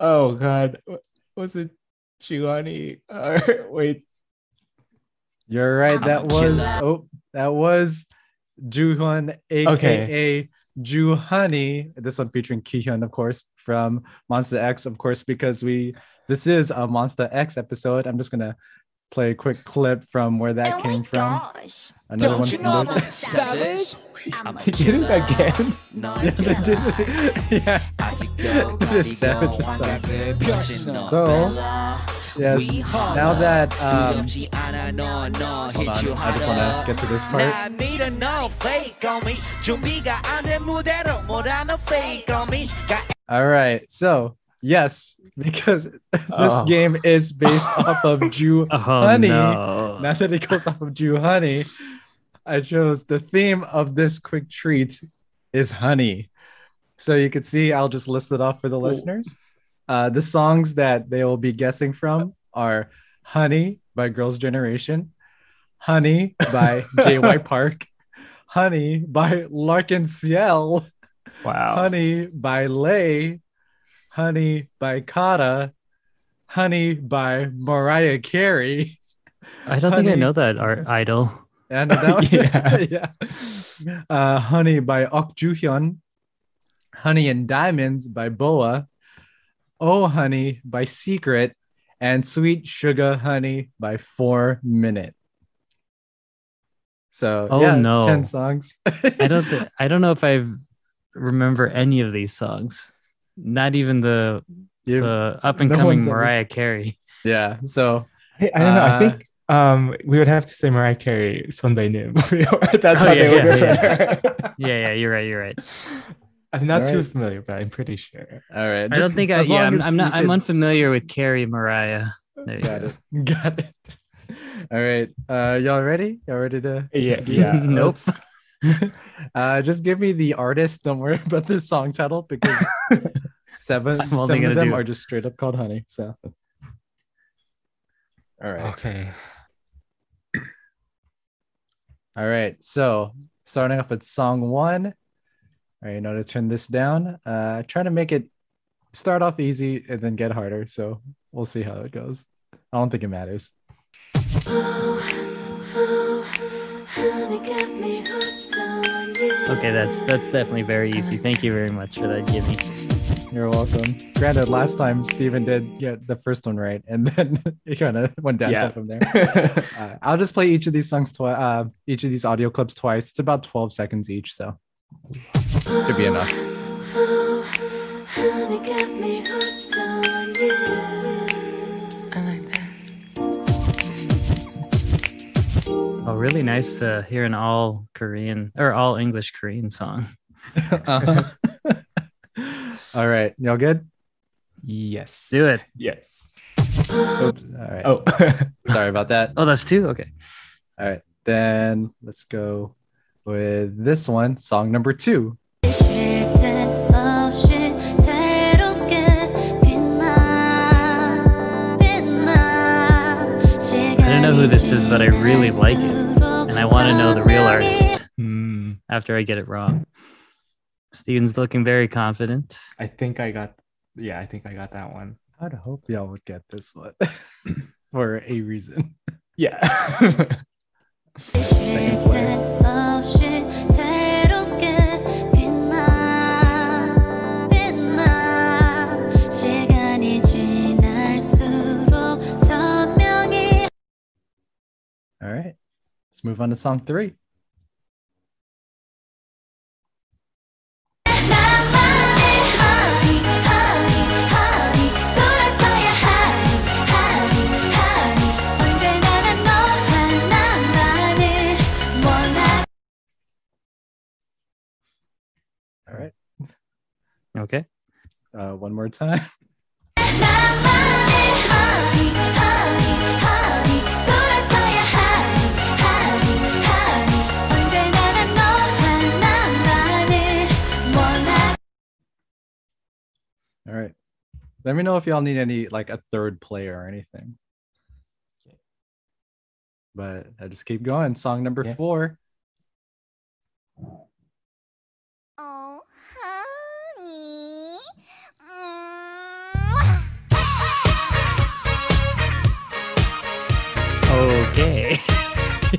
Oh God, was it Chilani? Or wait, you're right that was oh that was Jooheon aka Joohoney. This one featuring Kihyun, of course, from Monsta X, of course, because we this is a Monsta X episode. I'm just gonna play a quick clip from where that oh came my from. gosh. Another Don't one you know I'm a savage I'm a he did it again. yeah, did it. Yeah. it sounded just like So, yes. Now that um, hold on, I just want to get to this part. All right. So, yes, because this oh. game is based off of Jew oh, Honey. No. Not that it goes off of Joohoney. I chose the theme of this quick treat is honey. So you can see I'll just list it off for the listeners. Uh, the songs that they will be guessing from are Honey by Girls' Generation, Honey by JY Park, Honey by L'Arc-en-Ciel, Wow. Honey by Lay, Honey by KARA, Honey by Mariah Carey. I don't think I know that art idol. And that Yeah. yeah. Uh, Honey by Ok Joo-hyun. Honey and Diamonds by BoA. Oh Honey by Secret. And Sweet Sugar Honey by Four Minute. So Oh, yeah, no. 10 songs. I don't. Th- I don't know if I remember any of these songs. Not even the You- the up and coming ones that we- Mariah Carey. yeah. So Hey, I don't know. I Uh, think um we would have to say Mariah Carey, Sunday Nim. That's Oh, how yeah, they would yeah, refer. Yeah, yeah, you're right. You're right. I'm not too familiar, but I'm pretty sure. all right. I don't think I. Yeah, I'm, as I'm you not. I'm unfamiliar with Carrie Mariah. There you Got go. it. Got it. All right. Uh y'all ready? Y'all ready to Yeah, yeah. Nope. let's- uh just give me the artist. Don't worry about the song title because seven, I'm only seven gonna of them do- are just straight up called honey. So all right. Okay. All right. So starting off with song one. All right, you know to turn this down. Uh try to make it start off easy and then get harder. So we'll see how it goes. I don't think it matters. Okay, that's that's definitely very easy. Thank you very much for that, Jimmy. You're welcome. Granted, last time Steven did get the first one right, and then it kind of went downhill Yeah. from there. Uh, I'll just play each of these songs twice, uh, each of these audio clips twice. It's about 12 seconds each, so it should be enough. Oh, really nice to hear an all Korean or all English Korean song. Uh-huh. All right, y'all good? yes. Do it. Yes. Oops. All right. Oh. sorry about that. Oh, that's two. Okay. All right, then let's go with this one, song number two. I don't know who this is, but I really like it, and I want to know the real artist Hmm. after I get it wrong. Steven's looking very confident. I think I got yeah, I think I got that one. I'd hope y'all would get this one for a reason. Yeah. All right, let's move on to song three. Okay. uh, one more time. All right. Let me know if y'all need any like a third player or anything. But I just keep going. Song number Yeah. four. Oh,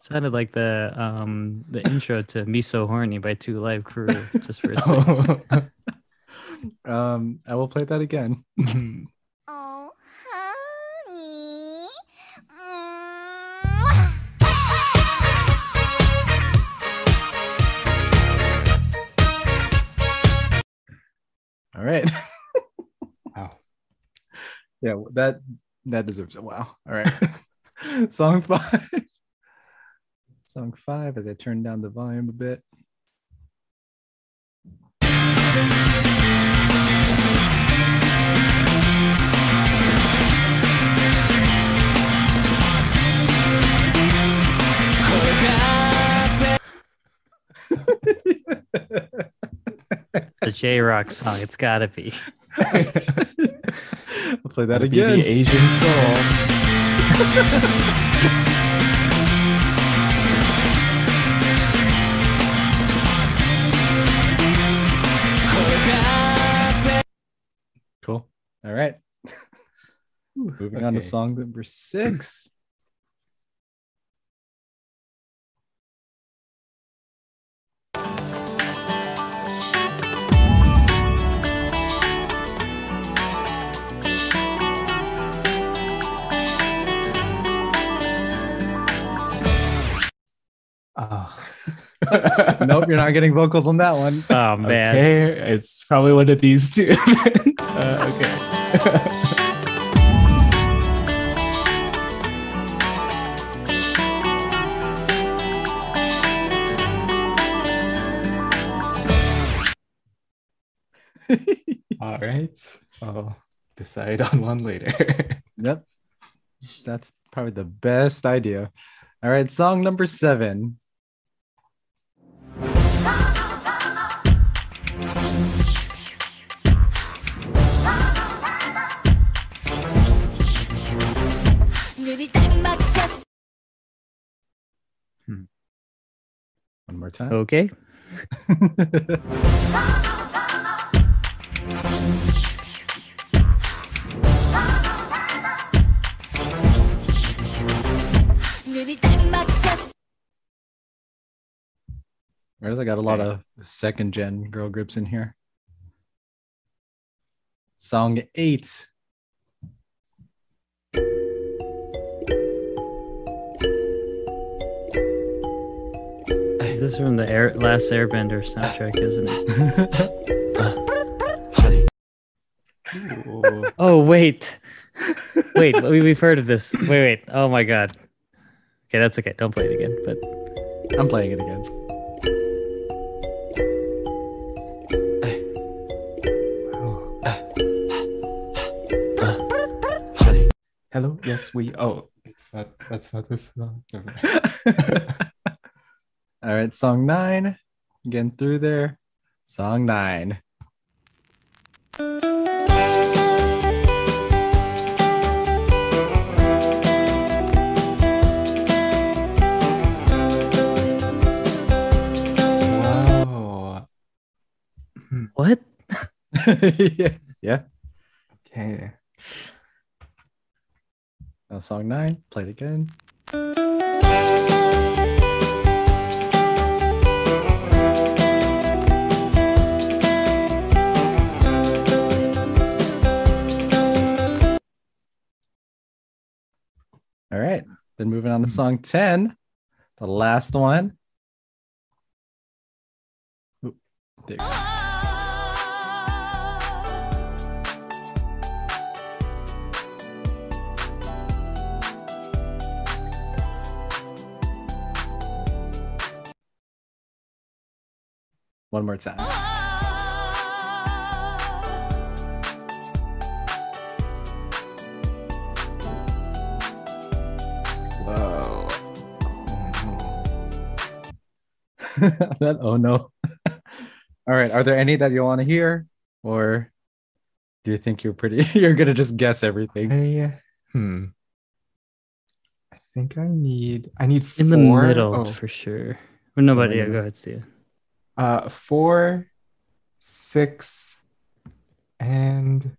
Sounded like the um the intro to "Me So Horny" by Two Live Crew. Just for a second. Um, I will play that again. Oh, honey. All right. wow. Yeah, that that deserves a wow. All right. Song five. Song five as I turn down the volume a bit. The J Rock song. It's gotta be. I'll play that be again. The Asian soul. Cool. All right. Moving on to song number six. Oh. nope, you're not getting vocals on that one. Oh man. Okay, it's probably one of these two. uh, okay. All right. I'll decide on one later. Yep. That's probably the best idea. All right, song number seven. Hmm. One more time. Okay. Whereas I got a lot of second gen girl groups in here. Song eight. This is from the Air, last Airbender soundtrack, isn't it? Oh wait, wait. we, we've heard of this. Wait, wait. Oh my god. Okay, that's okay. Don't play it again. But I'm playing it again. Hello. Yes, we. Oh, it's not. That's not this song. All right, song nine. Getting through there. Song nine. Wow. Hmm. what? yeah. yeah. Okay. Now song nine. Play it again. All right. Then moving on to song 10, the last one. Oop, One more time. Whoa. Oh, that, oh no. All right. Are there any that you want to hear? Or do you think you're pretty you're gonna just guess everything? I, hmm. I think I need. I need In the middle oh, for sure. Well, nobody. in Yeah, go middle. ahead, Steve. Uh, four, six, and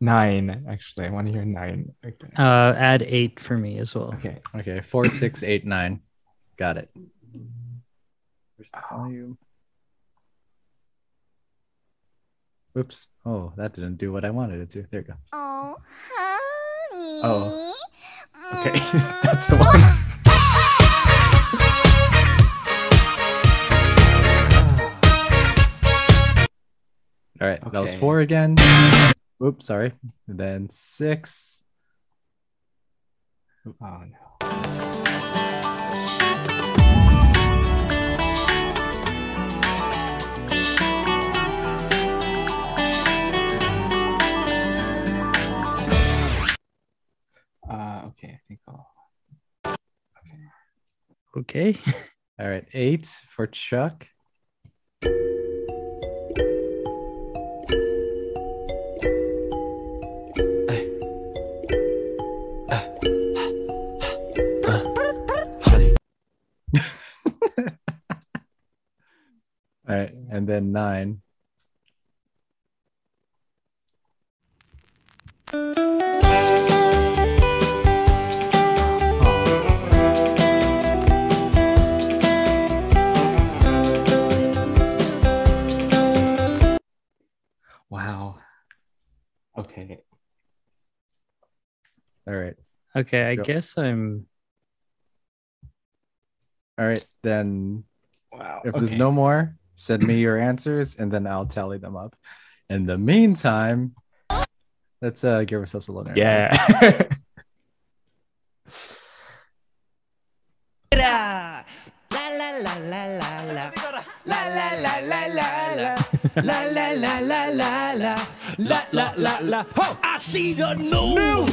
nine. Actually, I want to hear nine. Okay. Uh, add eight for me as well. Okay. Okay, four, six, eight, nine. Got it. Where's the volume? Oops. Oh, that didn't do what I wanted it to. There you go. Oh, honey. Oh. Okay. Mm. That's the one. All right, that was four again. Oops, sorry. And then six. Oh no. Uh, okay, I think I'll. Okay. All right, eight for Chuck. And then nine. Wow. Okay. All right, Okay, I Go. guess I'm all right. Then Wow. if there's no more, Send me your answers and then I'll tally them up. In the meantime, let's uh, give ourselves a little. Yeah. la la la la la la la la la la la I see the new,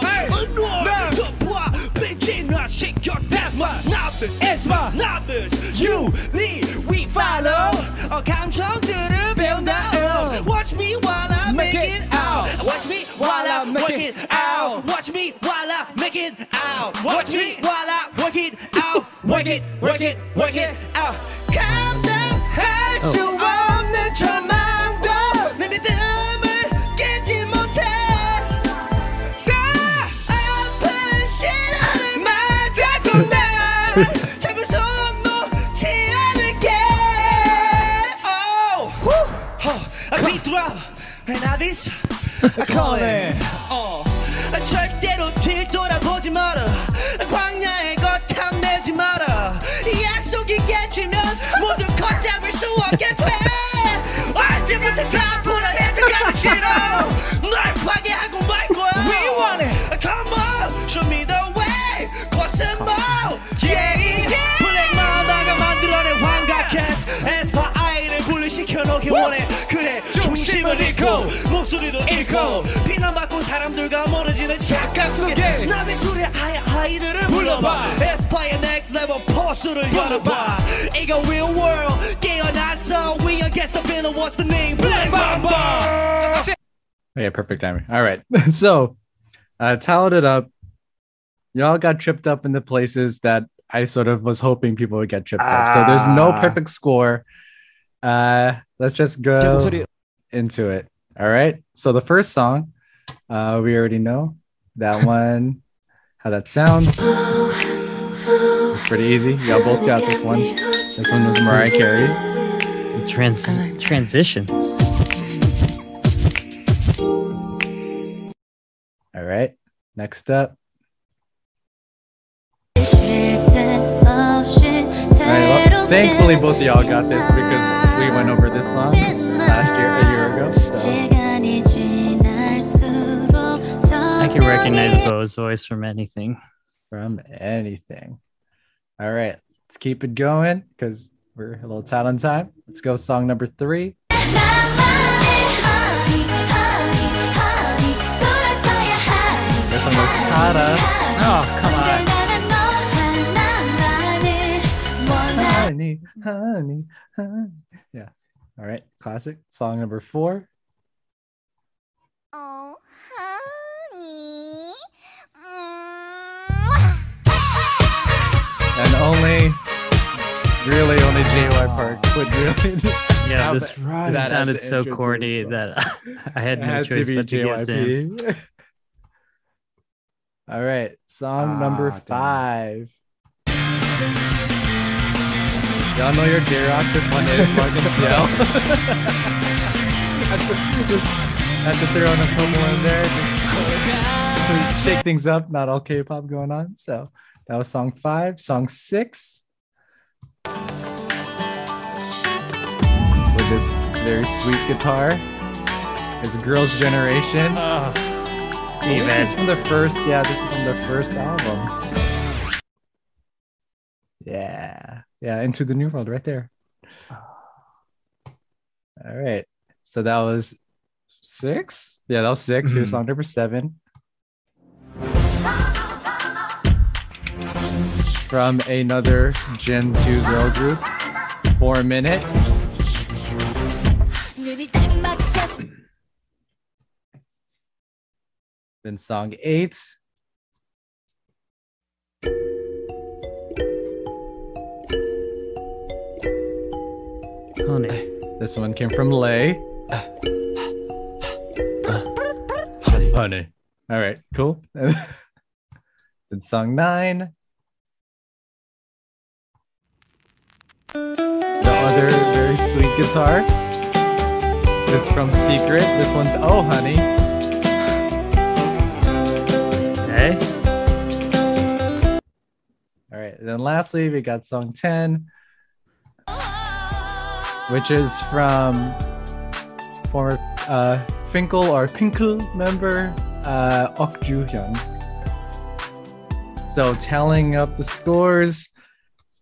hey. no. Cannot shake your my, Novice, Esma, novice. You, me, we follow. I'll come strong to the build. Watch me while I make, it, out. Watch me while I make work it, out. Watch me while I make it out. Watch, me while I work it out. Work it, work it, work it out. Come down, hurt you. And I this I call it. 어, 절대로 뒤돌아보지 마라. 광야의 것 탐내지 마라. 약속이 깨지면 모두 걷잡을 수 없게 돼. 언제부터 다 불안해져 가기 싫어? 널 파괴하고 말 거야. We want it. Come on Show me the way. 코스모 Yeah 블랙 마다가 만들어낸 환각해스 에스파 아이를 분리시켜 놓기 원해 그래 중심을 잃고 목소리도 잃고 비난받고 사람들과 멀어지는 착각 속에 남의 소리 아야 아이들을 불러봐 에스파의 next level 포스를 열어봐 이거 real world 깨어났어 We against the villain what's the name Black Mamba Yeah, perfect timing. All right. So uh tallied it up. Y'all got tripped up in the places that I sort of was hoping people would get tripped up. So there's no Ah. perfect score. Uh let's just go into it. All right. So the first song, uh, we already know that one, how that sounds. It's pretty easy. Y'all both got this one. This one was Mariah Carey. trans transitions. All right. Next up. All right. Well, thankfully, both of y'all got this because we went over this song last year, ago. So I can recognize Bo's voice from anything. from anything. All right. Let's keep it going because we're a little tight on time. Let's go. Song number three. This one was KARA. Oh, come on. Honey, honey, honey. Yeah. All right. Classic. Song number four. Oh, honey. And only, really, only JY Park would really. Yeah, How this, bad- this that sounded so intro corny that I had no has to choice but to give it to him. All right. Song Ah, number damn. Y'all know your J Rock. This one is fucking CL. Just had to throw in a couple in there. Just to shake things up. Not all K-pop going on. So that was song five. Song six. with this very sweet guitar is Girls' Generation. Oh, This is from the first, yeah, this is from the first album. Yeah, yeah, into the new world right there. All right. So that was six. Yeah, that was 6 mm-hmm. Here's song number seven. From another Gen 2 girl group. Four minutes. Then song eight. Honey. This one came from Lay. Honey. All right, cool. then song nine. The other very sweet guitar. It's from Secret. This one's Oh Honey. Okay. All right. Then lastly, we got song 10, which is from former uh, Finkel or Pinkel member uh, Ok Ju Hyun. So tallying up the scores,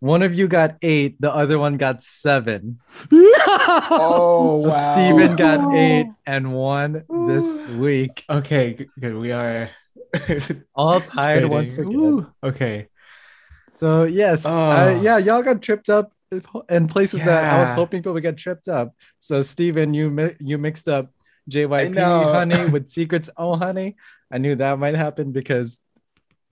one of you got eight, the other one got seven. Oh, So Steven got eight and one this week. Okay, good. good. We are All tied once again. Woo. Okay. So yes, Oh. uh, yeah, y'all got tripped up in places that I was hoping people would get tripped up. So Steven, you mi- you mixed up JYP honey with Secrets Oh Honey. I knew that might happen because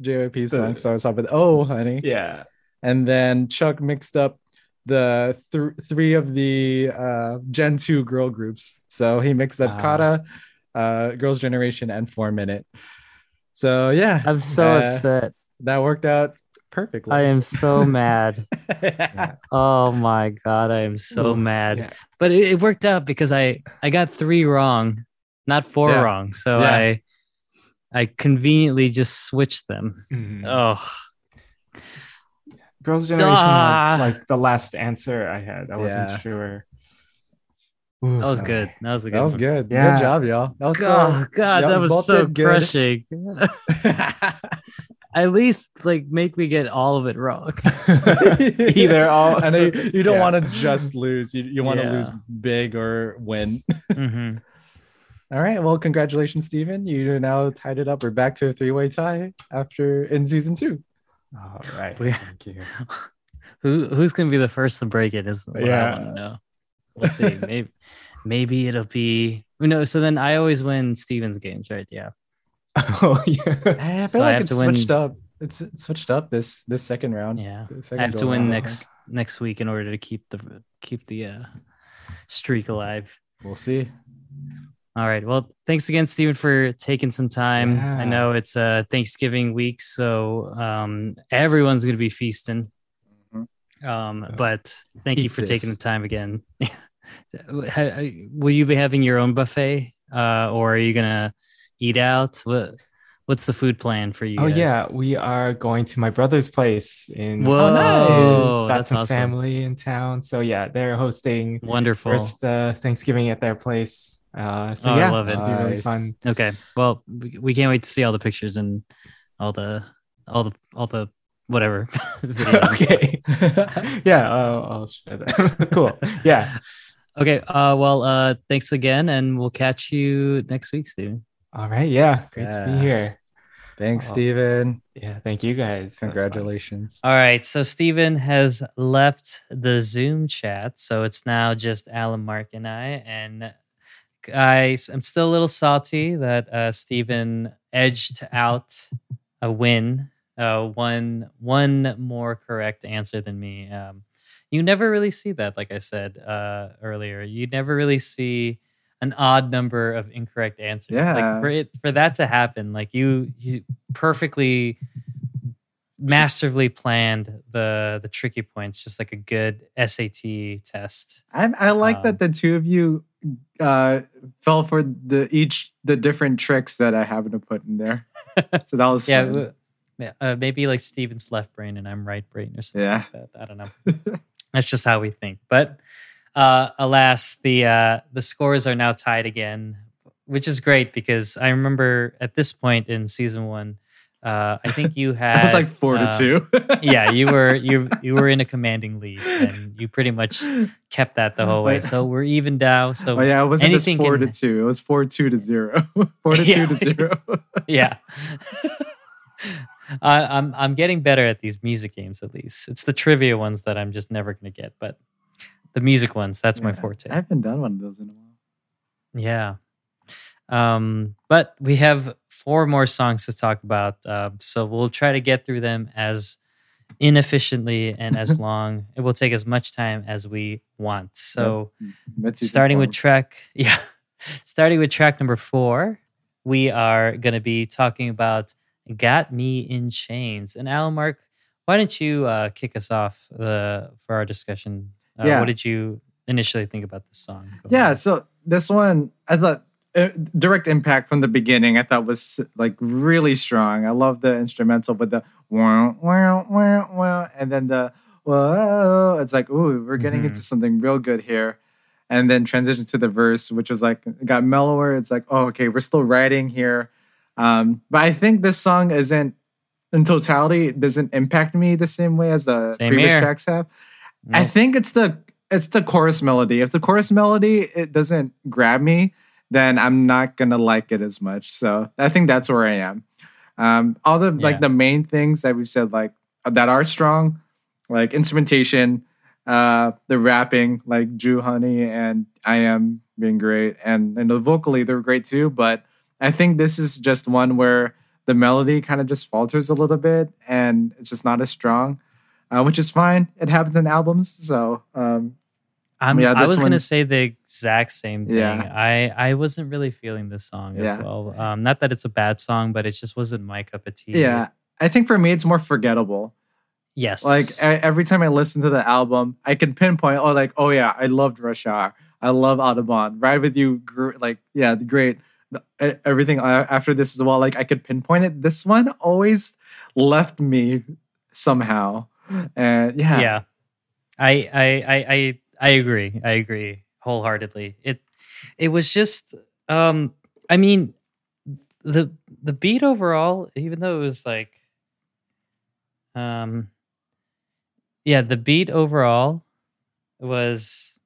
JYP song starts off with Oh Honey, Yeah. and then Chuck mixed up the th- three of the uh, Gen two girl groups. So he mixed up Ah. KARA, uh, Girls Generation, and Four Minute. So yeah, I'm so uh, upset. That worked out perfectly. I am so mad. yeah. Oh my god, I am so Ooh, mad. yeah. But it, it worked out because I I got three wrong, not four Yeah. wrong. So Yeah. I I conveniently just switched them. Mhm. Oh, Girls' Generation Ah. was like the last answer I had. I wasn't Yeah. sure. that was Ooh, good. That was a good. That was one. good. Yeah. Good job, y'all. That was so- Oh god, that was so good. crushing. At least like make me get all of it wrong. Either all. I know you, you don't Yeah. want to just lose. You, you want to Yeah. lose big or win. Mhm. All right. Well, congratulations, Steven. You now tied it up. We're back to a three-way tie after in season two. All right. We- Thank you. Who who's gonna be the first to break it is what I Yeah. want to know. We'll see. maybe maybe it'll be no. So then I always win Steven's games, right? Yeah. Oh yeah. I feel So like have it's to win- switched up. It's, it's switched up this this second round. Yeah. The I have to win around, I next next week in order to keep the keep the uh, streak alive. We'll see. All right. Well, thanks again, Stephen, for taking some time. I know it's uh, Thanksgiving week, so um, everyone's going to be feasting. Mhm. Um, but thank you for taking the time again. Will you be having your own buffet, uh, or are you gonna eat out? What What's the food plan for you? Oh guys? yeah, we are going to my brother's place in Whoa, nice. got that's some awesome. family in town. So yeah, they're hosting Wonderful. first uh, Thanksgiving at their place. Uh, so Oh, I love it. should be really Nice. fun. Okay. Well, we, we can't wait to see all the pictures and all the all the all the whatever. okay. yeah, I'll, I'll share that. cool. Yeah. Okay. Uh. Well. Uh. Thanks again, and we'll catch you next week, Steven. All right. Yeah. Great to be here. Thanks, Oh. Steven. Yeah. Thank you guys. Congratulations. All right. So Stephen has left the Zoom chat, so it's now just Allen, Mark, and I. And I, I'm still a little salty that uh, Steven edged out a win, uh, one one more correct answer than me. Um, you never really see that, like I said uh, earlier. You never really see an odd number of incorrect answers. Yeah. Like for it for that to happen, like you you perfectly masterfully planned the the tricky points, just like a good SAT test. I I like Um, that the two of you uh fell for the each the different tricks that I happened to put in there. So that was yeah, fun. w- yeah, uh, maybe like Steven's left brain and I'm right brain or something Yeah. like that. I don't know. That's just how we think. But uh, alas, the uh, the scores are now tied again, which is great because I remember at this point in season one, uh, I think you had I was like four to um, two. yeah, you were you you were in a commanding lead, and you pretty much kept that the whole way. So we're even now. So Oh yeah, it wasn't just anything four can- to two. It was four two to zero. four to Yeah. two to zero. yeah. I, I'm I'm getting better at these music games. At least it's the trivia ones that I'm just never going to get, but the music ones that's my forte. I haven't done one of those in a while. Yeah. Um, but we have four more songs to talk about, uh, so we'll try to get through them as inefficiently and as long. It will take as much time as we want. So, Mid-season starting with track, yeah, starting with track number four, we are going to be talking about "Got Me in Chains." And Allen Mark, why don't you uh, kick us off the for our discussion? Uh, Yeah. What did you initially think about this song? Yeah, ahead. so this one I thought uh, direct impact from the beginning. I thought was like really strong. I love the instrumental with the wow wow wow wow, and then the whoa. It's like ooh, we're getting Mhm. into something real good here. And then transition to the verse, which was like got mellower. It's like oh okay, we're still writing here. Um, but I think this song isn't in totality doesn't impact me the same way as the Same previous here. tracks have. I think it's the it's the chorus melody. If the chorus melody it doesn't grab me, then I'm not gonna like it as much. So I think that's where I.M. Um, all the Yeah. like the main things that we've said like that are strong, like instrumentation, uh, the rapping, like Joohoney and I am being great, and and the vocally they're great too. But I think this is just one where the melody kind of just falters a little bit, and it's just not as strong uh, which is fine. It happens in albums. So um, I'm, Yeah, I was going to say the exact same thing. Yeah. I, I wasn't really feeling this song Yeah. as well. Um, not that it's a bad song, but it just wasn't my cup of tea. yeah, I think for me it's more forgettable. Yes. Like every time I listen to the album, I can pinpoint. Oh, like oh yeah, I loved Rush Hour. I love Autobahn. Ride with you, gr- like yeah, great. The- Everything after this as well. Like I could pinpoint it. This one always left me somehow. And yeah, yeah. I, I, I, I, I agree. I agree wholeheartedly. It, it was just, um, I mean, the, the beat overall, even though it was like, um, yeah, the beat overall was,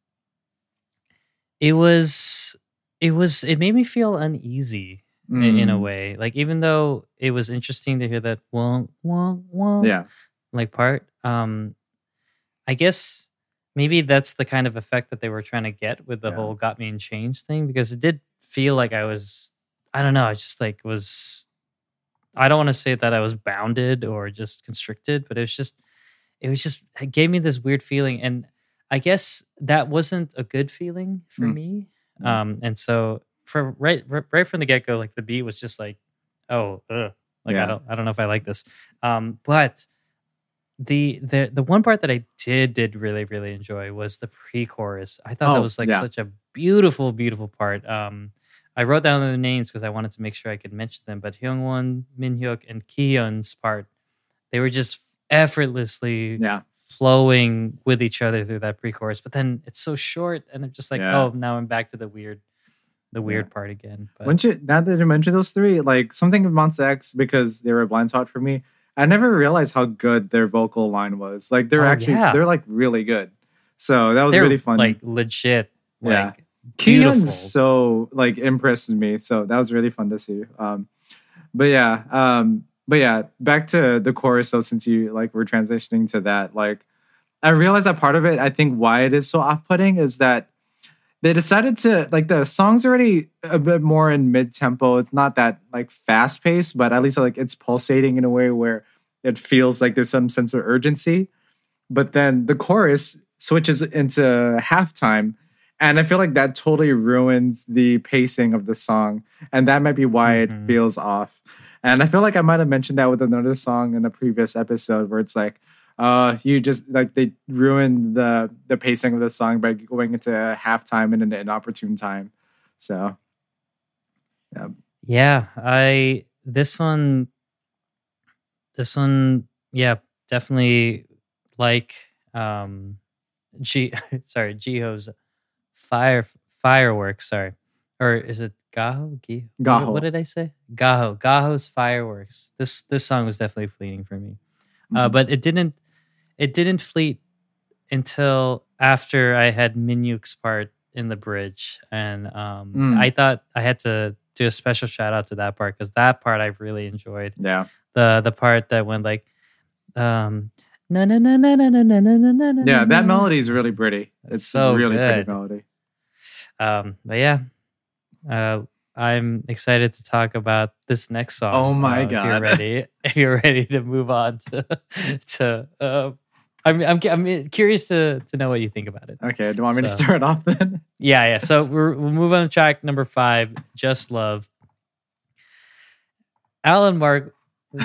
it was, it was, it made me feel uneasy in, in a Mm, way. Like, even though it was interesting to hear that, wah, wah, wah, Yeah, like part um i guess maybe that's the kind of effect that they were trying to get with the Yeah. whole got me in chains thing because it did feel like i was i don't know i just like was i don't want to say that i was bounded or just constricted but it was just it was just it gave me this weird feeling and i guess that wasn't a good feeling for Mm. me Mm. um and so for right right from the get-go like the beat was just like oh ugh. like i don't i don't know if i like this um but the the the one part that I did did really really enjoy was the pre-chorus. I thought that Oh, was like yeah. such a beautiful beautiful part. Um, I wrote down the names because I wanted to make sure I could mention them. But Hyungwon, Minhyuk, and Kihyun's part, they were just effortlessly yeah. flowing with each other through that pre-chorus. But then it's so short, and I'm just like, Yeah. oh, now I'm back to the weird, the weird part again. But Once you now that you mention those three, like something of Monsta X because they were a blind spot for me. I never realized how good their vocal line was. Like they're Oh, actually yeah. they're like really good. So that was they're really fun. like legit. Yeah. Like. Kihyun's so like impressed me. So that was really fun to see. Um, but yeah, um, but yeah, back to the chorus though. Since you like we're transitioning to that, like I realized that part of it. I think why it is so off-putting is that they decided to like the song's already a bit more in mid-tempo. It's not that like fast-paced, but at least like it's pulsating in a way where it feels like there's some sense of urgency. But then the chorus switches into halftime and I feel like that totally ruins the pacing of the song. And that might be why Mhm. it feels off. And I feel like I might have mentioned that with another song in a previous episode where it's like, uh, you just like they ruined the the pacing of the song by going into halftime in an inopportune time. So Yeah, I this one this one yeah, definitely like um G sorry, Jiho's fire fireworks, sorry. Or is it Gaho? What- Gaho. What, did I say? Gaho. Gaho's fireworks. This this song was definitely fleeting for me. Uh, Mhm. but it didn't it didn't fleet until after I had Minhyuk's part in the bridge. And um Mm. I thought I had to do a special shout out to that part because that part I really enjoyed yeah. the the part that went like um na na na na na na na na na na Yeah, that melody is really pretty. It's It's so a really pretty melody. um but yeah uh i'm excited to talk about this next song Oh my uh, if you're ready if you're ready to move on to to uh I'm, I'm I'm curious to to know what you think about it. Okay, do you want me to start off then? Yeah, yeah. So we're, we'll move on to track number five, "Just Love." Allen, Mark,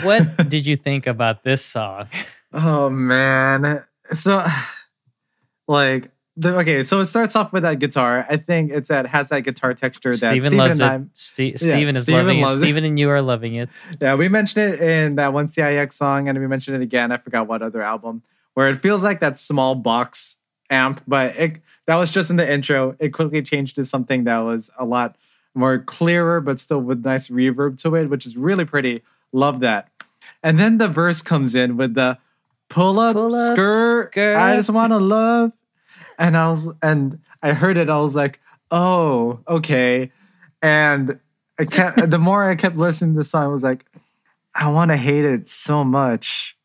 what did you think about this song? Oh man. So like the, okay, so it starts off with that guitar. I think it's that has that guitar texture that Steven Steven loves it. Ste- Steven is Steven loving loves it. Steven and you are loving it. Yeah, we mentioned it in that one CIX song, and we mentioned it again. I forgot what other album, where it feels like that small box amp, but it that was just in the intro. It quickly changed to something that was a lot more clearer, but still with nice reverb to it, which is really pretty. Love that. And then the verse comes in with the pull up, Pull up skirt. skirt. I just want to love. And I was, and I heard it. I was like, oh, okay. And I kept, the more I kept listening to the song, I was like, I want to hate it so much,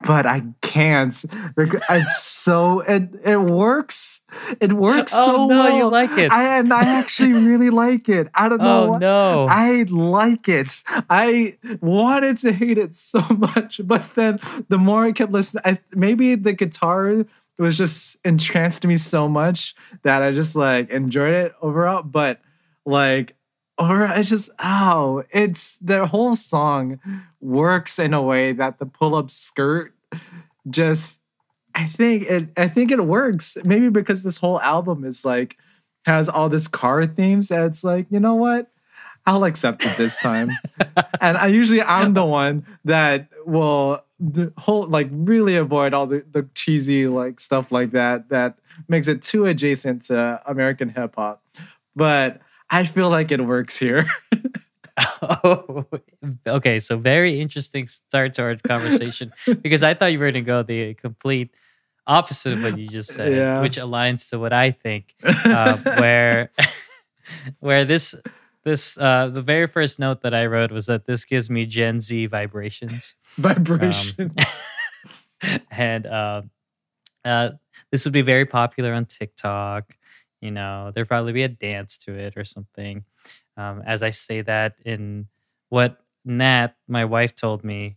but I can't. It's so it it works. It works oh so no, well. you like it? I and I actually really like it. I don't know. oh why- no. I like it. I wanted to hate it so much, but then the more I kept listening, I, maybe the guitar was just entranced me so much that I just like enjoyed it overall. But like, or I just oh, it's the whole song works in a way that the pull up skirt just. I think it. I think it works. Maybe because this whole album is like has all this car themes. That it's like you know what, I'll accept it this time. and I usually I'm the one that will hold like really avoid all the, the cheesy like stuff like that that makes it too adjacent to American hip hop. But I feel like it works here. oh, okay. So very interesting start to our conversation because I thought you were going to go the complete opposite of what you just said, Yeah. which aligns to what I think. uh, where where this this uh the very first note that I wrote was that this gives me Gen Z vibrations. vibration. and uh, uh this would be very popular on TikTok. You know, there'd probably be a dance to it or something. Um, as I say that in what Nat, my wife, told me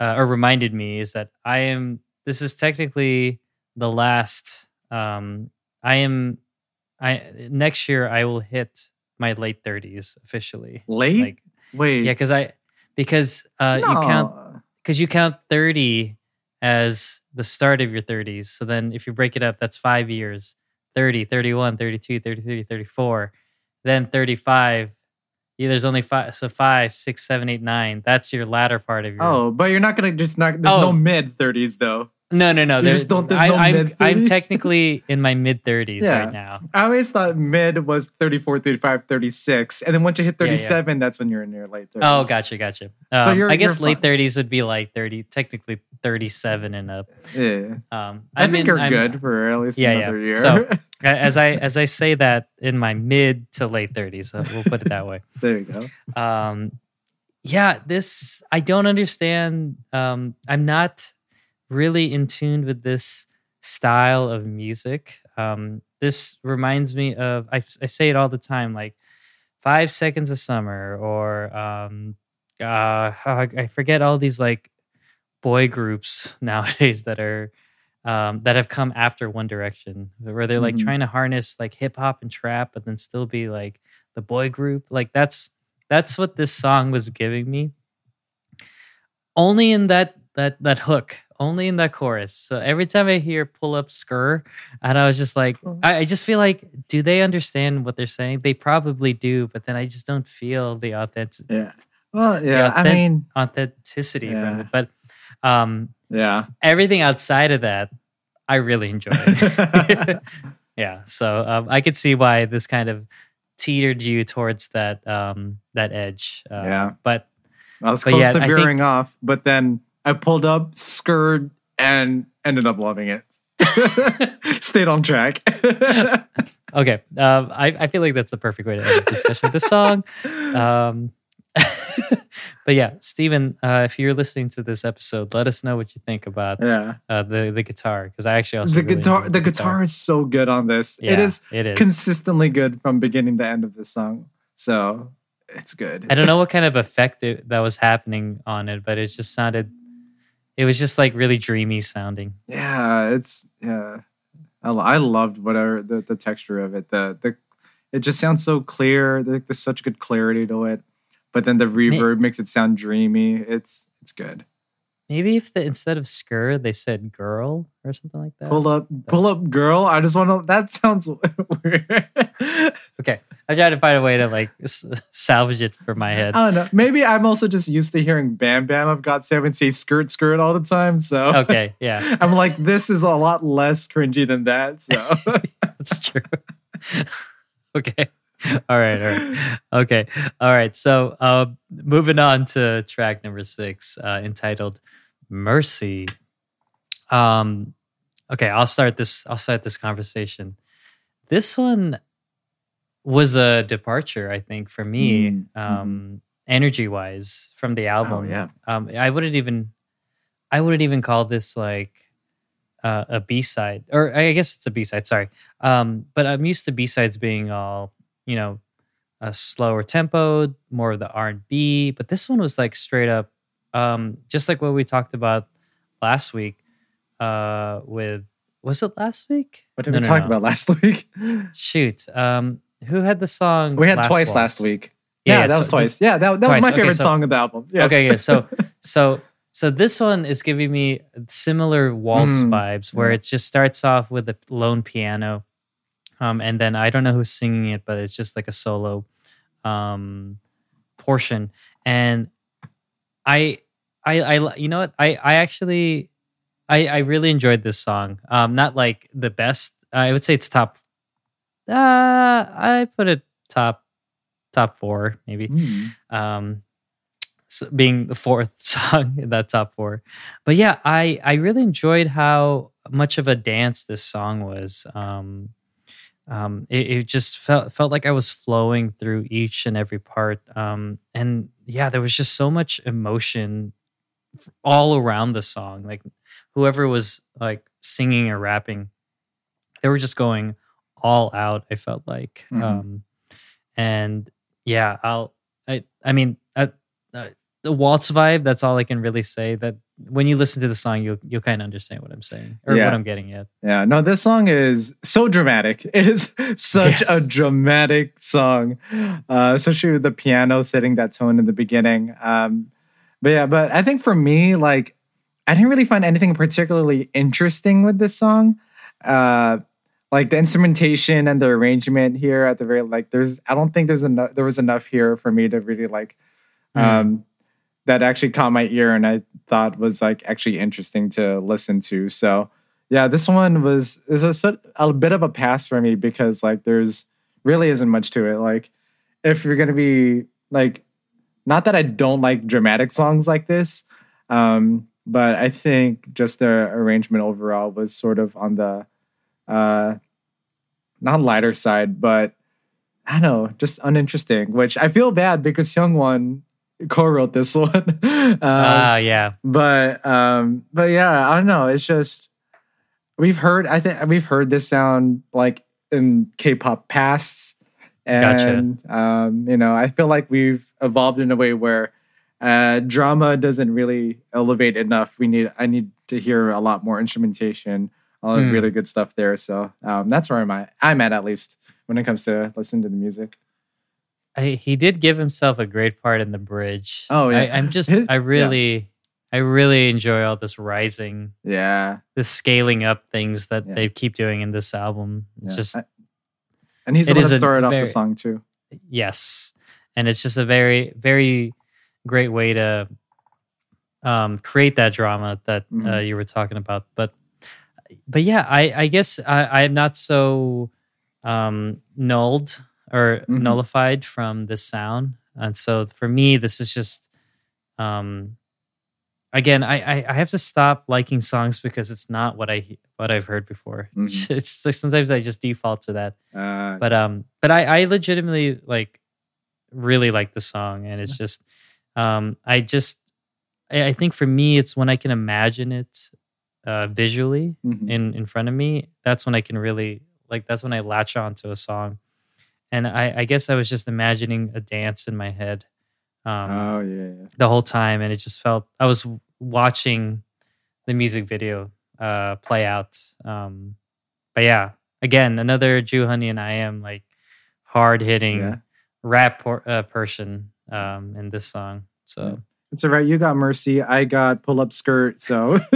uh, or reminded me is that I am. This is technically the last. Um, I am. I next year I will hit my late thirties officially. Late? Like Wait. yeah, because I because uh, you count because you count 30 as the start of your 30s. So then if you break it up, that's five years 30, 31, 32, 33, 34. Then 35. Yeah, there's only five. So five, six, seven, eight, nine. That's your latter part of your. Oh, but you're not gonna just not. There's Oh. no mid thirties though. No, no, no. you There's, don't- there's I, no I'm, I'm technically in my mid 30s Yeah. right now. I always thought mid was 34, 35, 36. And then once you hit Yeah, yeah. 37, that's when you're in your late 30s. Oh, gotcha, gotcha. Um, So you're- I guess you're late fine. 30s would be like 30, technically 37 and up. Yeah. Um, I think in- you're I'm- good for at least Yeah, yeah. another year. So- as I as I say that in my mid to late 30s, uh, we'll put it that way. there you go. Um, yeah, this I don't understand. Um, I'm not really in tune with this style of music. Um, this reminds me of I, I say it all the time, like Five Seconds of Summer, or um, uh, I forget all these like boy groups nowadays that are um, that have come after One Direction, where they're like Mhm. trying to harness like hip hop and trap, but then still be like the boy group. Like that's that's what this song was giving me. Only in that that that hook, only in that chorus. So every time I hear "pull up skr," and I was just like, I, I just feel like, do they understand what they're saying? They probably do, but then I just don't feel the authentic Yeah. Well, yeah. I mean, authenticity from Yeah. it. But um, yeah. everything outside of that, I really enjoy yeah, so um, I could see why this kind of teetered you towards that um, that edge. Uh, Yeah. but I was close yeah, to I think- veering off, but then I pulled up, skirred, and ended up loving it. Stayed on track. okay, um, I I feel like that's the perfect way to end the discussion of this song. Um, but yeah, Steven, uh, if you're listening to this episode, let us know what you think about yeah, uh, the the guitar because I actually also the really guitar, enjoyed the guitar is so good on this. Yeah, it is It is. consistently good from beginning to end of the song. So it's good. I don't know what kind of effect it, that was happening on it, but it just sounded. It was just like really dreamy sounding. Yeah, it's yeah. I, I loved whatever the, the texture of it. The the it just sounds so clear. There's such good clarity to it. But then the reverb makes it sound dreamy. It's it's good. Maybe if the instead of "skr" they said "girl" or something like that. Pull up, pull up, girl. I just want to. That sounds weird. Okay, I tried to find a way to like s- salvage it for my head. I don't know. Maybe I'm also just used to hearing Bam Bam of GOT7 say skirt skirt all the time. So Okay, yeah, I'm like, this is a lot less cringy than that. So that's true. okay, all right, all right, okay, all right. So, uh, moving on to track number six, uh, entitled "Mercy." Um, okay, I'll start this. I'll start this conversation. This one was a departure, I think, for me, Mm, mhm. um, energy-wise, from the album. Oh, yeah. um, I wouldn't even, I wouldn't even call this like uh, a B side, or I guess it's a B side. Sorry, um, but I'm used to B sides being all you know, a slower tempo, more of the R and B. But this one was like straight up, um, just like what we talked about last week. Uh, with was it last week? what did No, we no, talk no. about last week? Shoot, um, who had the song? We had Last twice last week. Yeah, Yeah, that was tw- twice. Yeah, that, that twice. was my Okay, favorite so- song of the album. Yes. Okay, yeah. So so so this one is giving me similar waltz Mm, vibes where yeah. it just starts off with a lone piano. Um, and then I don't know who's singing it, but it's just like a solo um portion. And I I I you know what? I I actually I I really enjoyed this song. Um not like the best. I would say it's top uh I put it top top 4 maybe Mm. um so being the fourth song in that top four but yeah i i really enjoyed how much of a dance this song was um um it, it just felt felt like i was flowing through each and every part um and yeah there was just so much emotion all around the song like whoever was like singing or rapping they were just going all out i felt like Mhm. um and yeah i'll i i mean uh, uh, the waltz vibe that's all i can really say that when you listen to the song you'll you'll kind of understand what i'm saying or Yeah. what i'm getting at Yeah, no, this song is so dramatic. It is such Yes. a dramatic song, uh, especially with the piano setting that tone in the beginning. Um, but yeah, but I think for me, like, I didn't really find anything particularly interesting with this song. Uh, like the instrumentation and the arrangement here at the very like, there's I don't think there's enough. There was enough here for me to really like Mm. That actually caught my ear and I thought was like actually interesting to listen to. So yeah, this one was is a, a bit of a pass for me because like there's really isn't much to it. Like if you're gonna be like, not that I don't like dramatic songs like this, um, but I think just the arrangement overall was sort of on the uh, not lighter side, but I don't know, just uninteresting. Which I feel bad because Hyungwon co-wrote this one. um, ah yeah but um but yeah i don't know it's just we've heard i think we've heard this sound like in k-pop pasts Gotcha. and um you know i feel like we've evolved in a way where uh drama doesn't really elevate enough we need i need to hear a lot more instrumentation a lot of Hmm. really good stuff there so um that's where i'm at i'm at at least when it comes to listening to the music I, he did give himself a great part in the bridge Oh, yeah. I, i'm just His- i yeah. really i really enjoy all this rising yeah this scaling up things that Yeah. they keep doing in this album yeah. just I- and he's the one that started off the song too yes and it's just a very very great way to um create that drama that uh, Mhm. you were talking about but but yeah, I I guess I I'm not so um nulled or Mhm. nullified from this sound, and so for me, this is just um again I, I I have to stop liking songs because it's not what I what I've heard before. Mhm. It's like sometimes I just default to that. Uh, but um but i i legitimately like really like the song and it's just um i just i, I think for me it's when i can imagine it uh visually mhm. in in front of me that's when i can really like that's when i latch on to a song and i i guess i was just imagining a dance in my head um oh yeah, yeah. the whole time and it just felt i was watching the music video uh play out um but yeah again another Joohoney and I.M like hard hitting Yeah. rap por- uh, person um in this song so It's all right. You got mercy. I got pull up skirt. So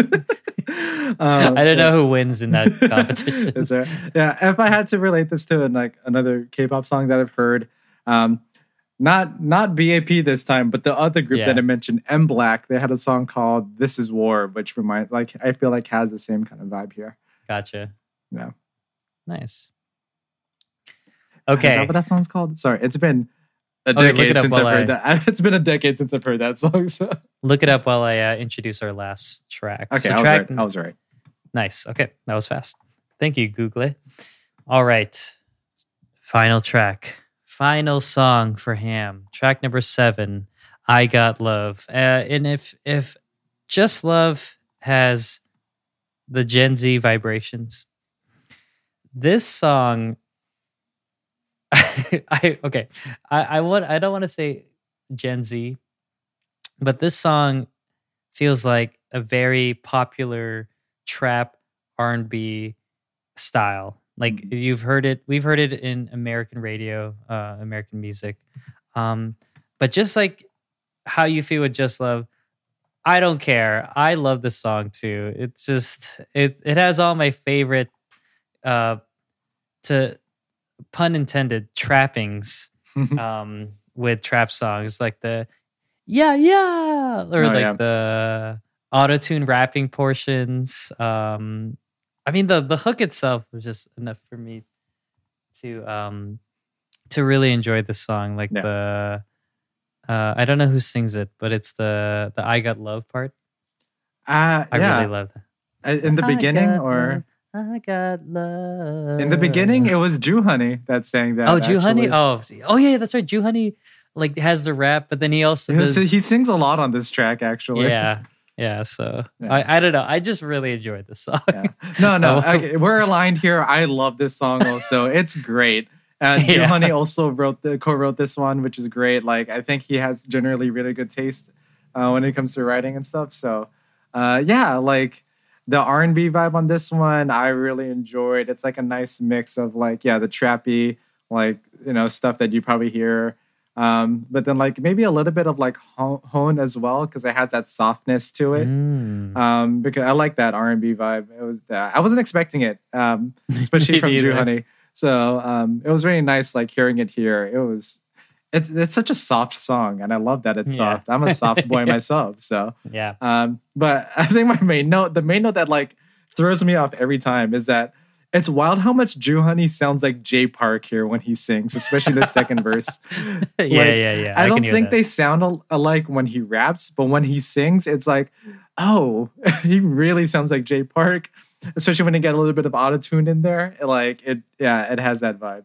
i don't know who wins in that competition It's all right. Yeah, if I had to relate this to like another K-pop song that I've heard, um, not not BAP this time, but the other group Yeah. that I mentioned, MBLAQ, they had a song called "This Is War," which remind like I feel like has the same kind of vibe here. gotcha Yeah. nice Is okay that what that song's called? Sorry, it's been a Okay, decade since I've heard that. It's been a decade since I've heard that song. So look it up while i uh, introduce our last track okay, so I was track right. I was right. Nice. Okay. That was fast. Thank you, Google. All right. Final track. Final song for Ham. Track number seven. I got love. Uh, and if if just love has the Gen Z vibrations, this song. I okay. I I want. I don't want to say Gen Z, but this song feels like a very popular trap R&B style. Like Mhm. you've heard it, we've heard it in American radio, uh, American music. Um, but just like how you feel with Just Love, I don't care. I love this song too. It's just it it has all my favorite uh to pun intended trappings um with trap songs like the yeah yeah or Oh, like yeah. the auto tune rapping portions um i mean the the hook itself was just enough for me to um to really enjoy the song like Yeah. the uh i don't know who sings it but it's the the i got love part Uh, i yeah. really love that in the I beginning or love, i got love in the beginning, it was Joohoney that sang that. oh Joohoney oh oh yeah that's right Joohoney like has the rap but then he also does he sings a lot on this track, actually. yeah yeah so Yeah. I, I don't know i just really enjoyed this song Yeah. No, no, Oh. okay, we're aligned here. I love this song also. it's great. And Jew Yeah. Honey also wrote the co-wrote this one, which is great. Like I think he has generally really good taste uh, when it comes to writing and stuff. So, uh, yeah, like the R and B vibe on this one, I really enjoyed. It's like a nice mix of like yeah, the trappy like you know stuff that you probably hear. Um, but then like maybe a little bit of like hone as well because it has that softness to it Mm. um, because I like that R and B vibe. It was uh, I wasn't expecting it, um, especially from Drew. Honey. So um, it was really nice, like hearing it here. It was it's it's such a soft song, and I love that it's Yeah. soft. I'm a soft boy myself, so yeah um, but I think my main note, the main note that like throws me off every time is that it's wild how much Joohoney sounds like Jay Park here when he sings, especially the second verse. yeah Like, yeah yeah I, can don't think that. they sound alike when he raps, but when he sings, it's like, oh, he really sounds like Jay Park, especially when you get a little bit of auto tune in there. Like it, yeah, it has that vibe.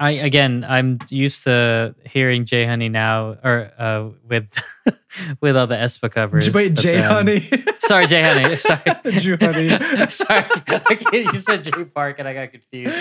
I again, I'm used to hearing Jay Honey now, or uh, with with all the Espa covers. Wait, Jay then, Honey. Sorry, Jay Honey. Sorry, Joohoney. Sorry, you said Jay Park, and I got confused.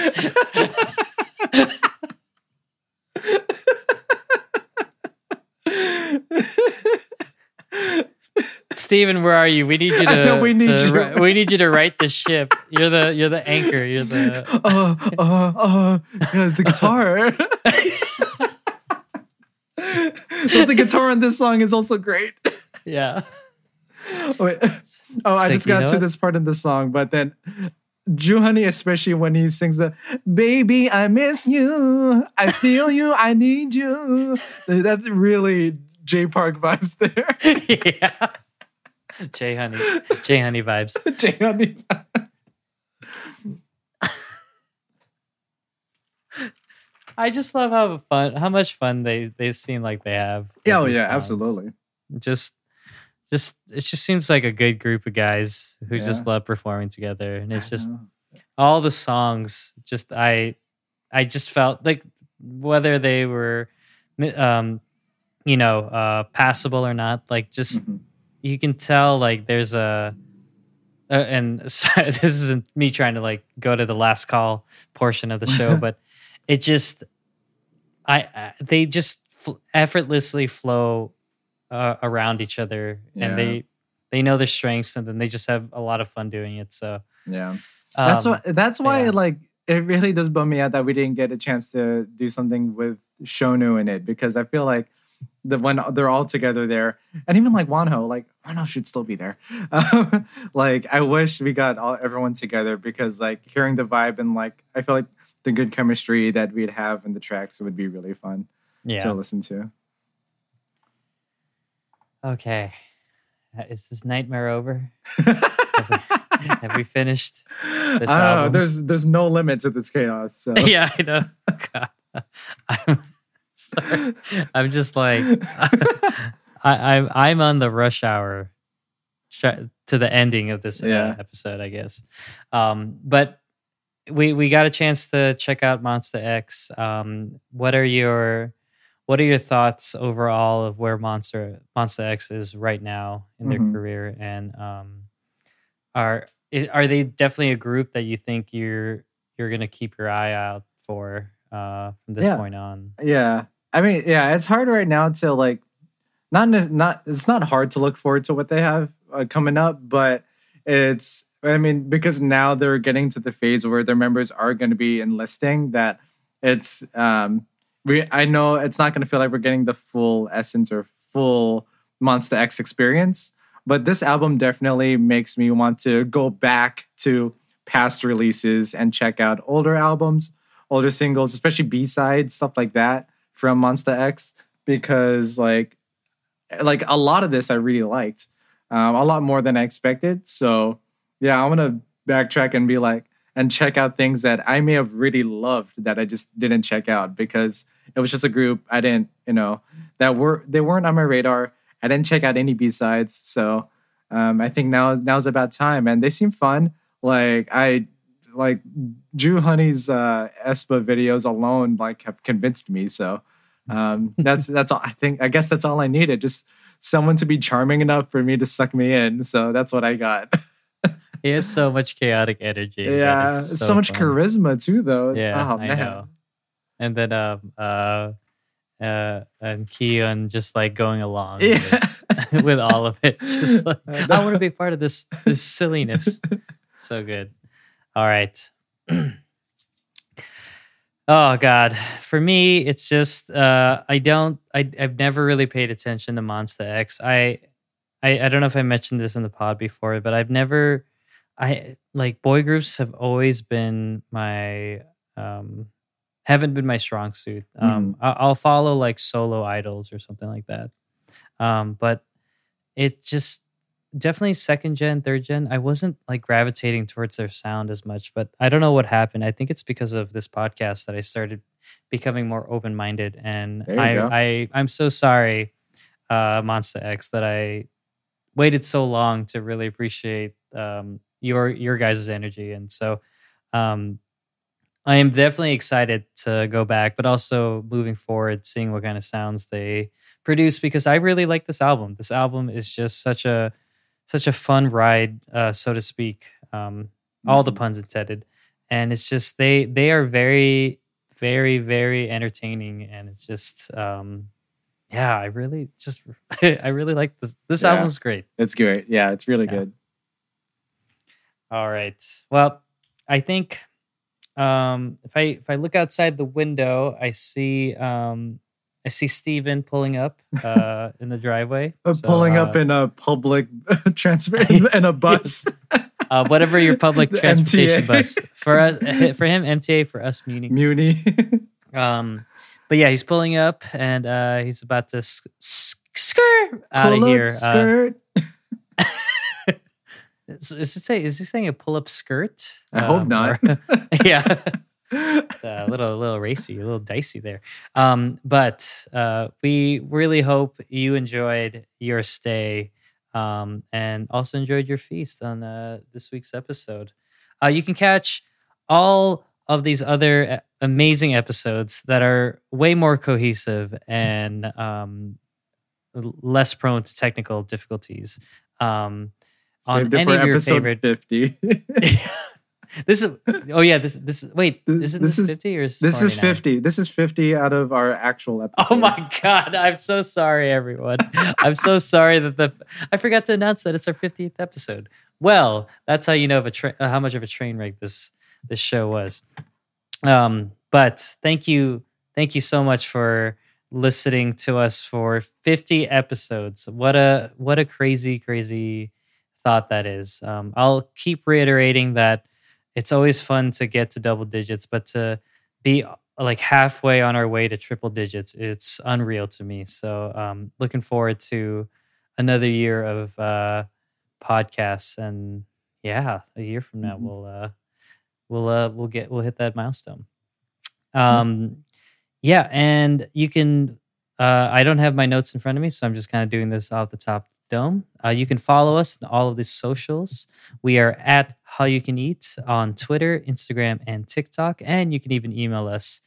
Steven, where are you? We need you to. Know, we need to you. we need you to right the ship. You're the you're the anchor. You're the. uh, uh, uh, the guitar. the guitar on this song is also great. Yeah. Wait. Oh, I just got to this part in the song, but then Honey, especially when he sings the "Baby, I miss you, I feel you, I need you." That's really J Park vibes there. yeah. Jay Honey, Jay Honey vibes. Jay Honey. Vibes. I just love how fun, how much fun they they seem like they have. Yeah, oh yeah, songs. absolutely. Just, just it just seems like a good group of guys who just love performing together, and it's just all the songs. Just I, I just felt like whether they were, um, you know, uh, passable or not. Like just Mhm. You can tell like there's a uh, and this isn't me trying to like go to the last call portion of the show but it just i, I they just fl- effortlessly flow uh, around each other Yeah. and they they know their strengths and then they just have a lot of fun doing it so Yeah. That's um, why. That's why. yeah. Like, it really does bum me out that we didn't get a chance to do something with Shonu in it because I feel like the when they're all together there, and even like Wonho, like Wonho should still be there. Um, like, I wish we got all everyone together because like hearing the vibe and like I feel like the good chemistry that we'd have in the tracks would be really fun yeah to listen to. okay Uh, is this nightmare over have we finished I don't know. There's there's no limit to this chaos. So yeah i know God. I'm sorry. i'm just like I, I'm I'm on the rush hour to the ending of this uh, Yeah. episode, I guess. Um, but we we got a chance to check out Monsta X. Um, what are your what are your thoughts overall of where Monster Monsta X is right now in their Mhm. career, and um, are are they definitely a group that you think you're you're gonna keep your eye out for uh, from this Yeah. point on? Yeah, I mean, yeah, it's hard right now to like, not not it's not hard to look forward to what they have uh, coming up, but it's I mean because now they're getting to the phase where their members are going to be enlisting. That it's um we I know it's not going to feel like we're getting the full essence or full Monsta X experience, but this album definitely makes me want to go back to past releases and check out older albums older singles, especially B sides, stuff like that from Monsta X, because like like a lot of this I really liked, um, a lot more than I expected. So yeah, I'm gonna backtrack and be like and check out things that I may have really loved that I just didn't check out because it was just a group I didn't you know that were they weren't on my radar. I didn't check out any B sides, so um, I think now now's about time, and they seem fun. Like I like Joohoney's uh Espa videos alone like have convinced me. So um that's that's all I think I guess that's all I needed. Just someone to be charming enough for me to suck me in. So that's what I got. He has so much chaotic energy. yeah. is So, much fun. charisma too though. Yeah, Oh, I know. And then um uh uh and Keon just like going along Yeah. with, with all of it. Just like I I want to be part of this this silliness. so good. All right. oh God. For me, it's just uh I don't I I've never really paid attention to Monsta X. I I, I don't know if I mentioned this in the pod before, but I've never I like boy groups have always been my um haven't been my strong suit. Um I, I'll follow like solo idols or something like that. Um but it just definitely second gen, third gen. I wasn't like gravitating towards their sound as much, but I don't know what happened. I think it's because of this podcast that I started becoming more open minded and I, go. I I'm so sorry, uh Monsta X, that I waited so long to really appreciate um your your guys' energy. And so um I am definitely excited to go back, but also moving forward, seeing what kind of sounds they produce because I really like this album. This album is just such a such a fun ride, uh, so to speak. Um, all the Mhm. puns intended, and it's just they they are very very very entertaining, and it's just um, yeah, I really just I really like this. This Yeah. album's great. It's great. Yeah, it's really Yeah. good. All right. Well, I think um, if I if I look outside the window, I see um, I see Steven pulling up uh, in the driveway. Uh, So, pulling uh, up in a public transport in a bus. uh, whatever your public transportation MTA. bus for us, for him MTA for us Muni. Muni. Um, but yeah, he's pulling up and uh, he's about to sk- sk- skirt out of Pull up here. Skirt. Is, is it say? Is he saying a pull-up skirt? I hope Um, not. or- yeah, it's a little, a little racy, a little dicey there. Um, but uh, we really hope you enjoyed your stay um, and also enjoyed your feast on uh, this week's episode. Uh, you can catch all of these other uh, amazing episodes that are way more cohesive and um, less prone to technical difficulties. Um, on any of your episode favorite 50. this is oh yeah this this wait This- isn't this this, is- 50 or is this is 50. This is 50 out of our actual episodes. Oh my god! I'm so sorry, everyone. I'm so sorry that the I forgot to announce that it's our 50th episode. Well, that's how you know of a tra- how much of a train wreck this this show was. Um, but thank you, thank you so much for listening to us for 50 episodes. What a what a crazy crazy thought that is. Um, I'll keep reiterating that it's always fun to get to double digits, but to be like halfway on our way to triple digits. It's unreal to me. So um looking forward to another year of uh podcasts and yeah, a year from now Mhm. we'll uh we'll uh we'll get we'll hit that milestone. Um yeah, and you can uh I don't have my notes in front of me, so I'm just kind of doing this off the top dome. Uh you can follow us on all of these socials. We are at Hallyu Can Eat on Twitter, Instagram, and TikTok. And you can even email us,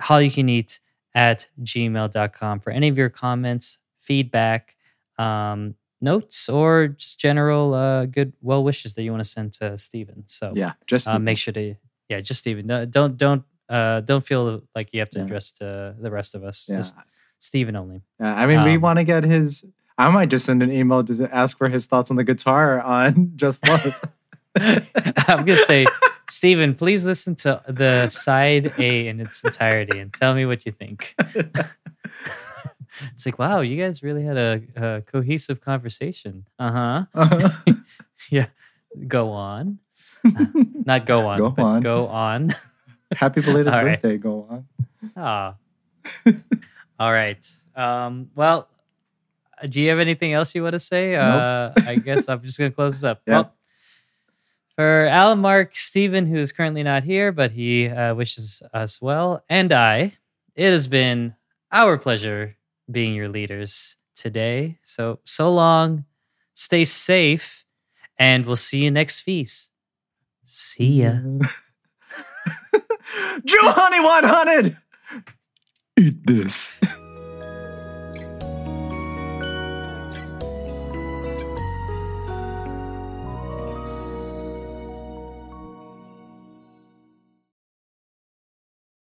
Hallyu Can Eat at gmail.com for any of your comments, feedback, um, notes, or just general uh, good well wishes that you want to send to Steven. So Yeah, just uh, make sure to, yeah, just Steven. No, Don't, don't, uh, don't feel like you have to Yeah. address to the rest of us. Yeah. Just Steven only. Yeah, I mean, we Um, want to get his. I might just send an email to ask for his thoughts on the guitar on Just Love. I'm gonna say, Stephen, please listen to the side A in its entirety and tell me what you think. it's like, wow, you guys really had a, a cohesive conversation. Uh huh. Yeah. Go on. Not go on. Go but on. Go on. Happy belated All right. birthday. Go on. Ah. All right. Um, well, uh, do you have anything else you want to say? Uh, I guess I'm just going to close this up. Yeah. Well, for Allen, Mark, Stephen, who is currently not here, but he uh, wishes us well, and I, it has been our pleasure being your leaders today. So, so long. Stay safe, and we'll see you next feast. See ya. Joohoney 100! Eat this.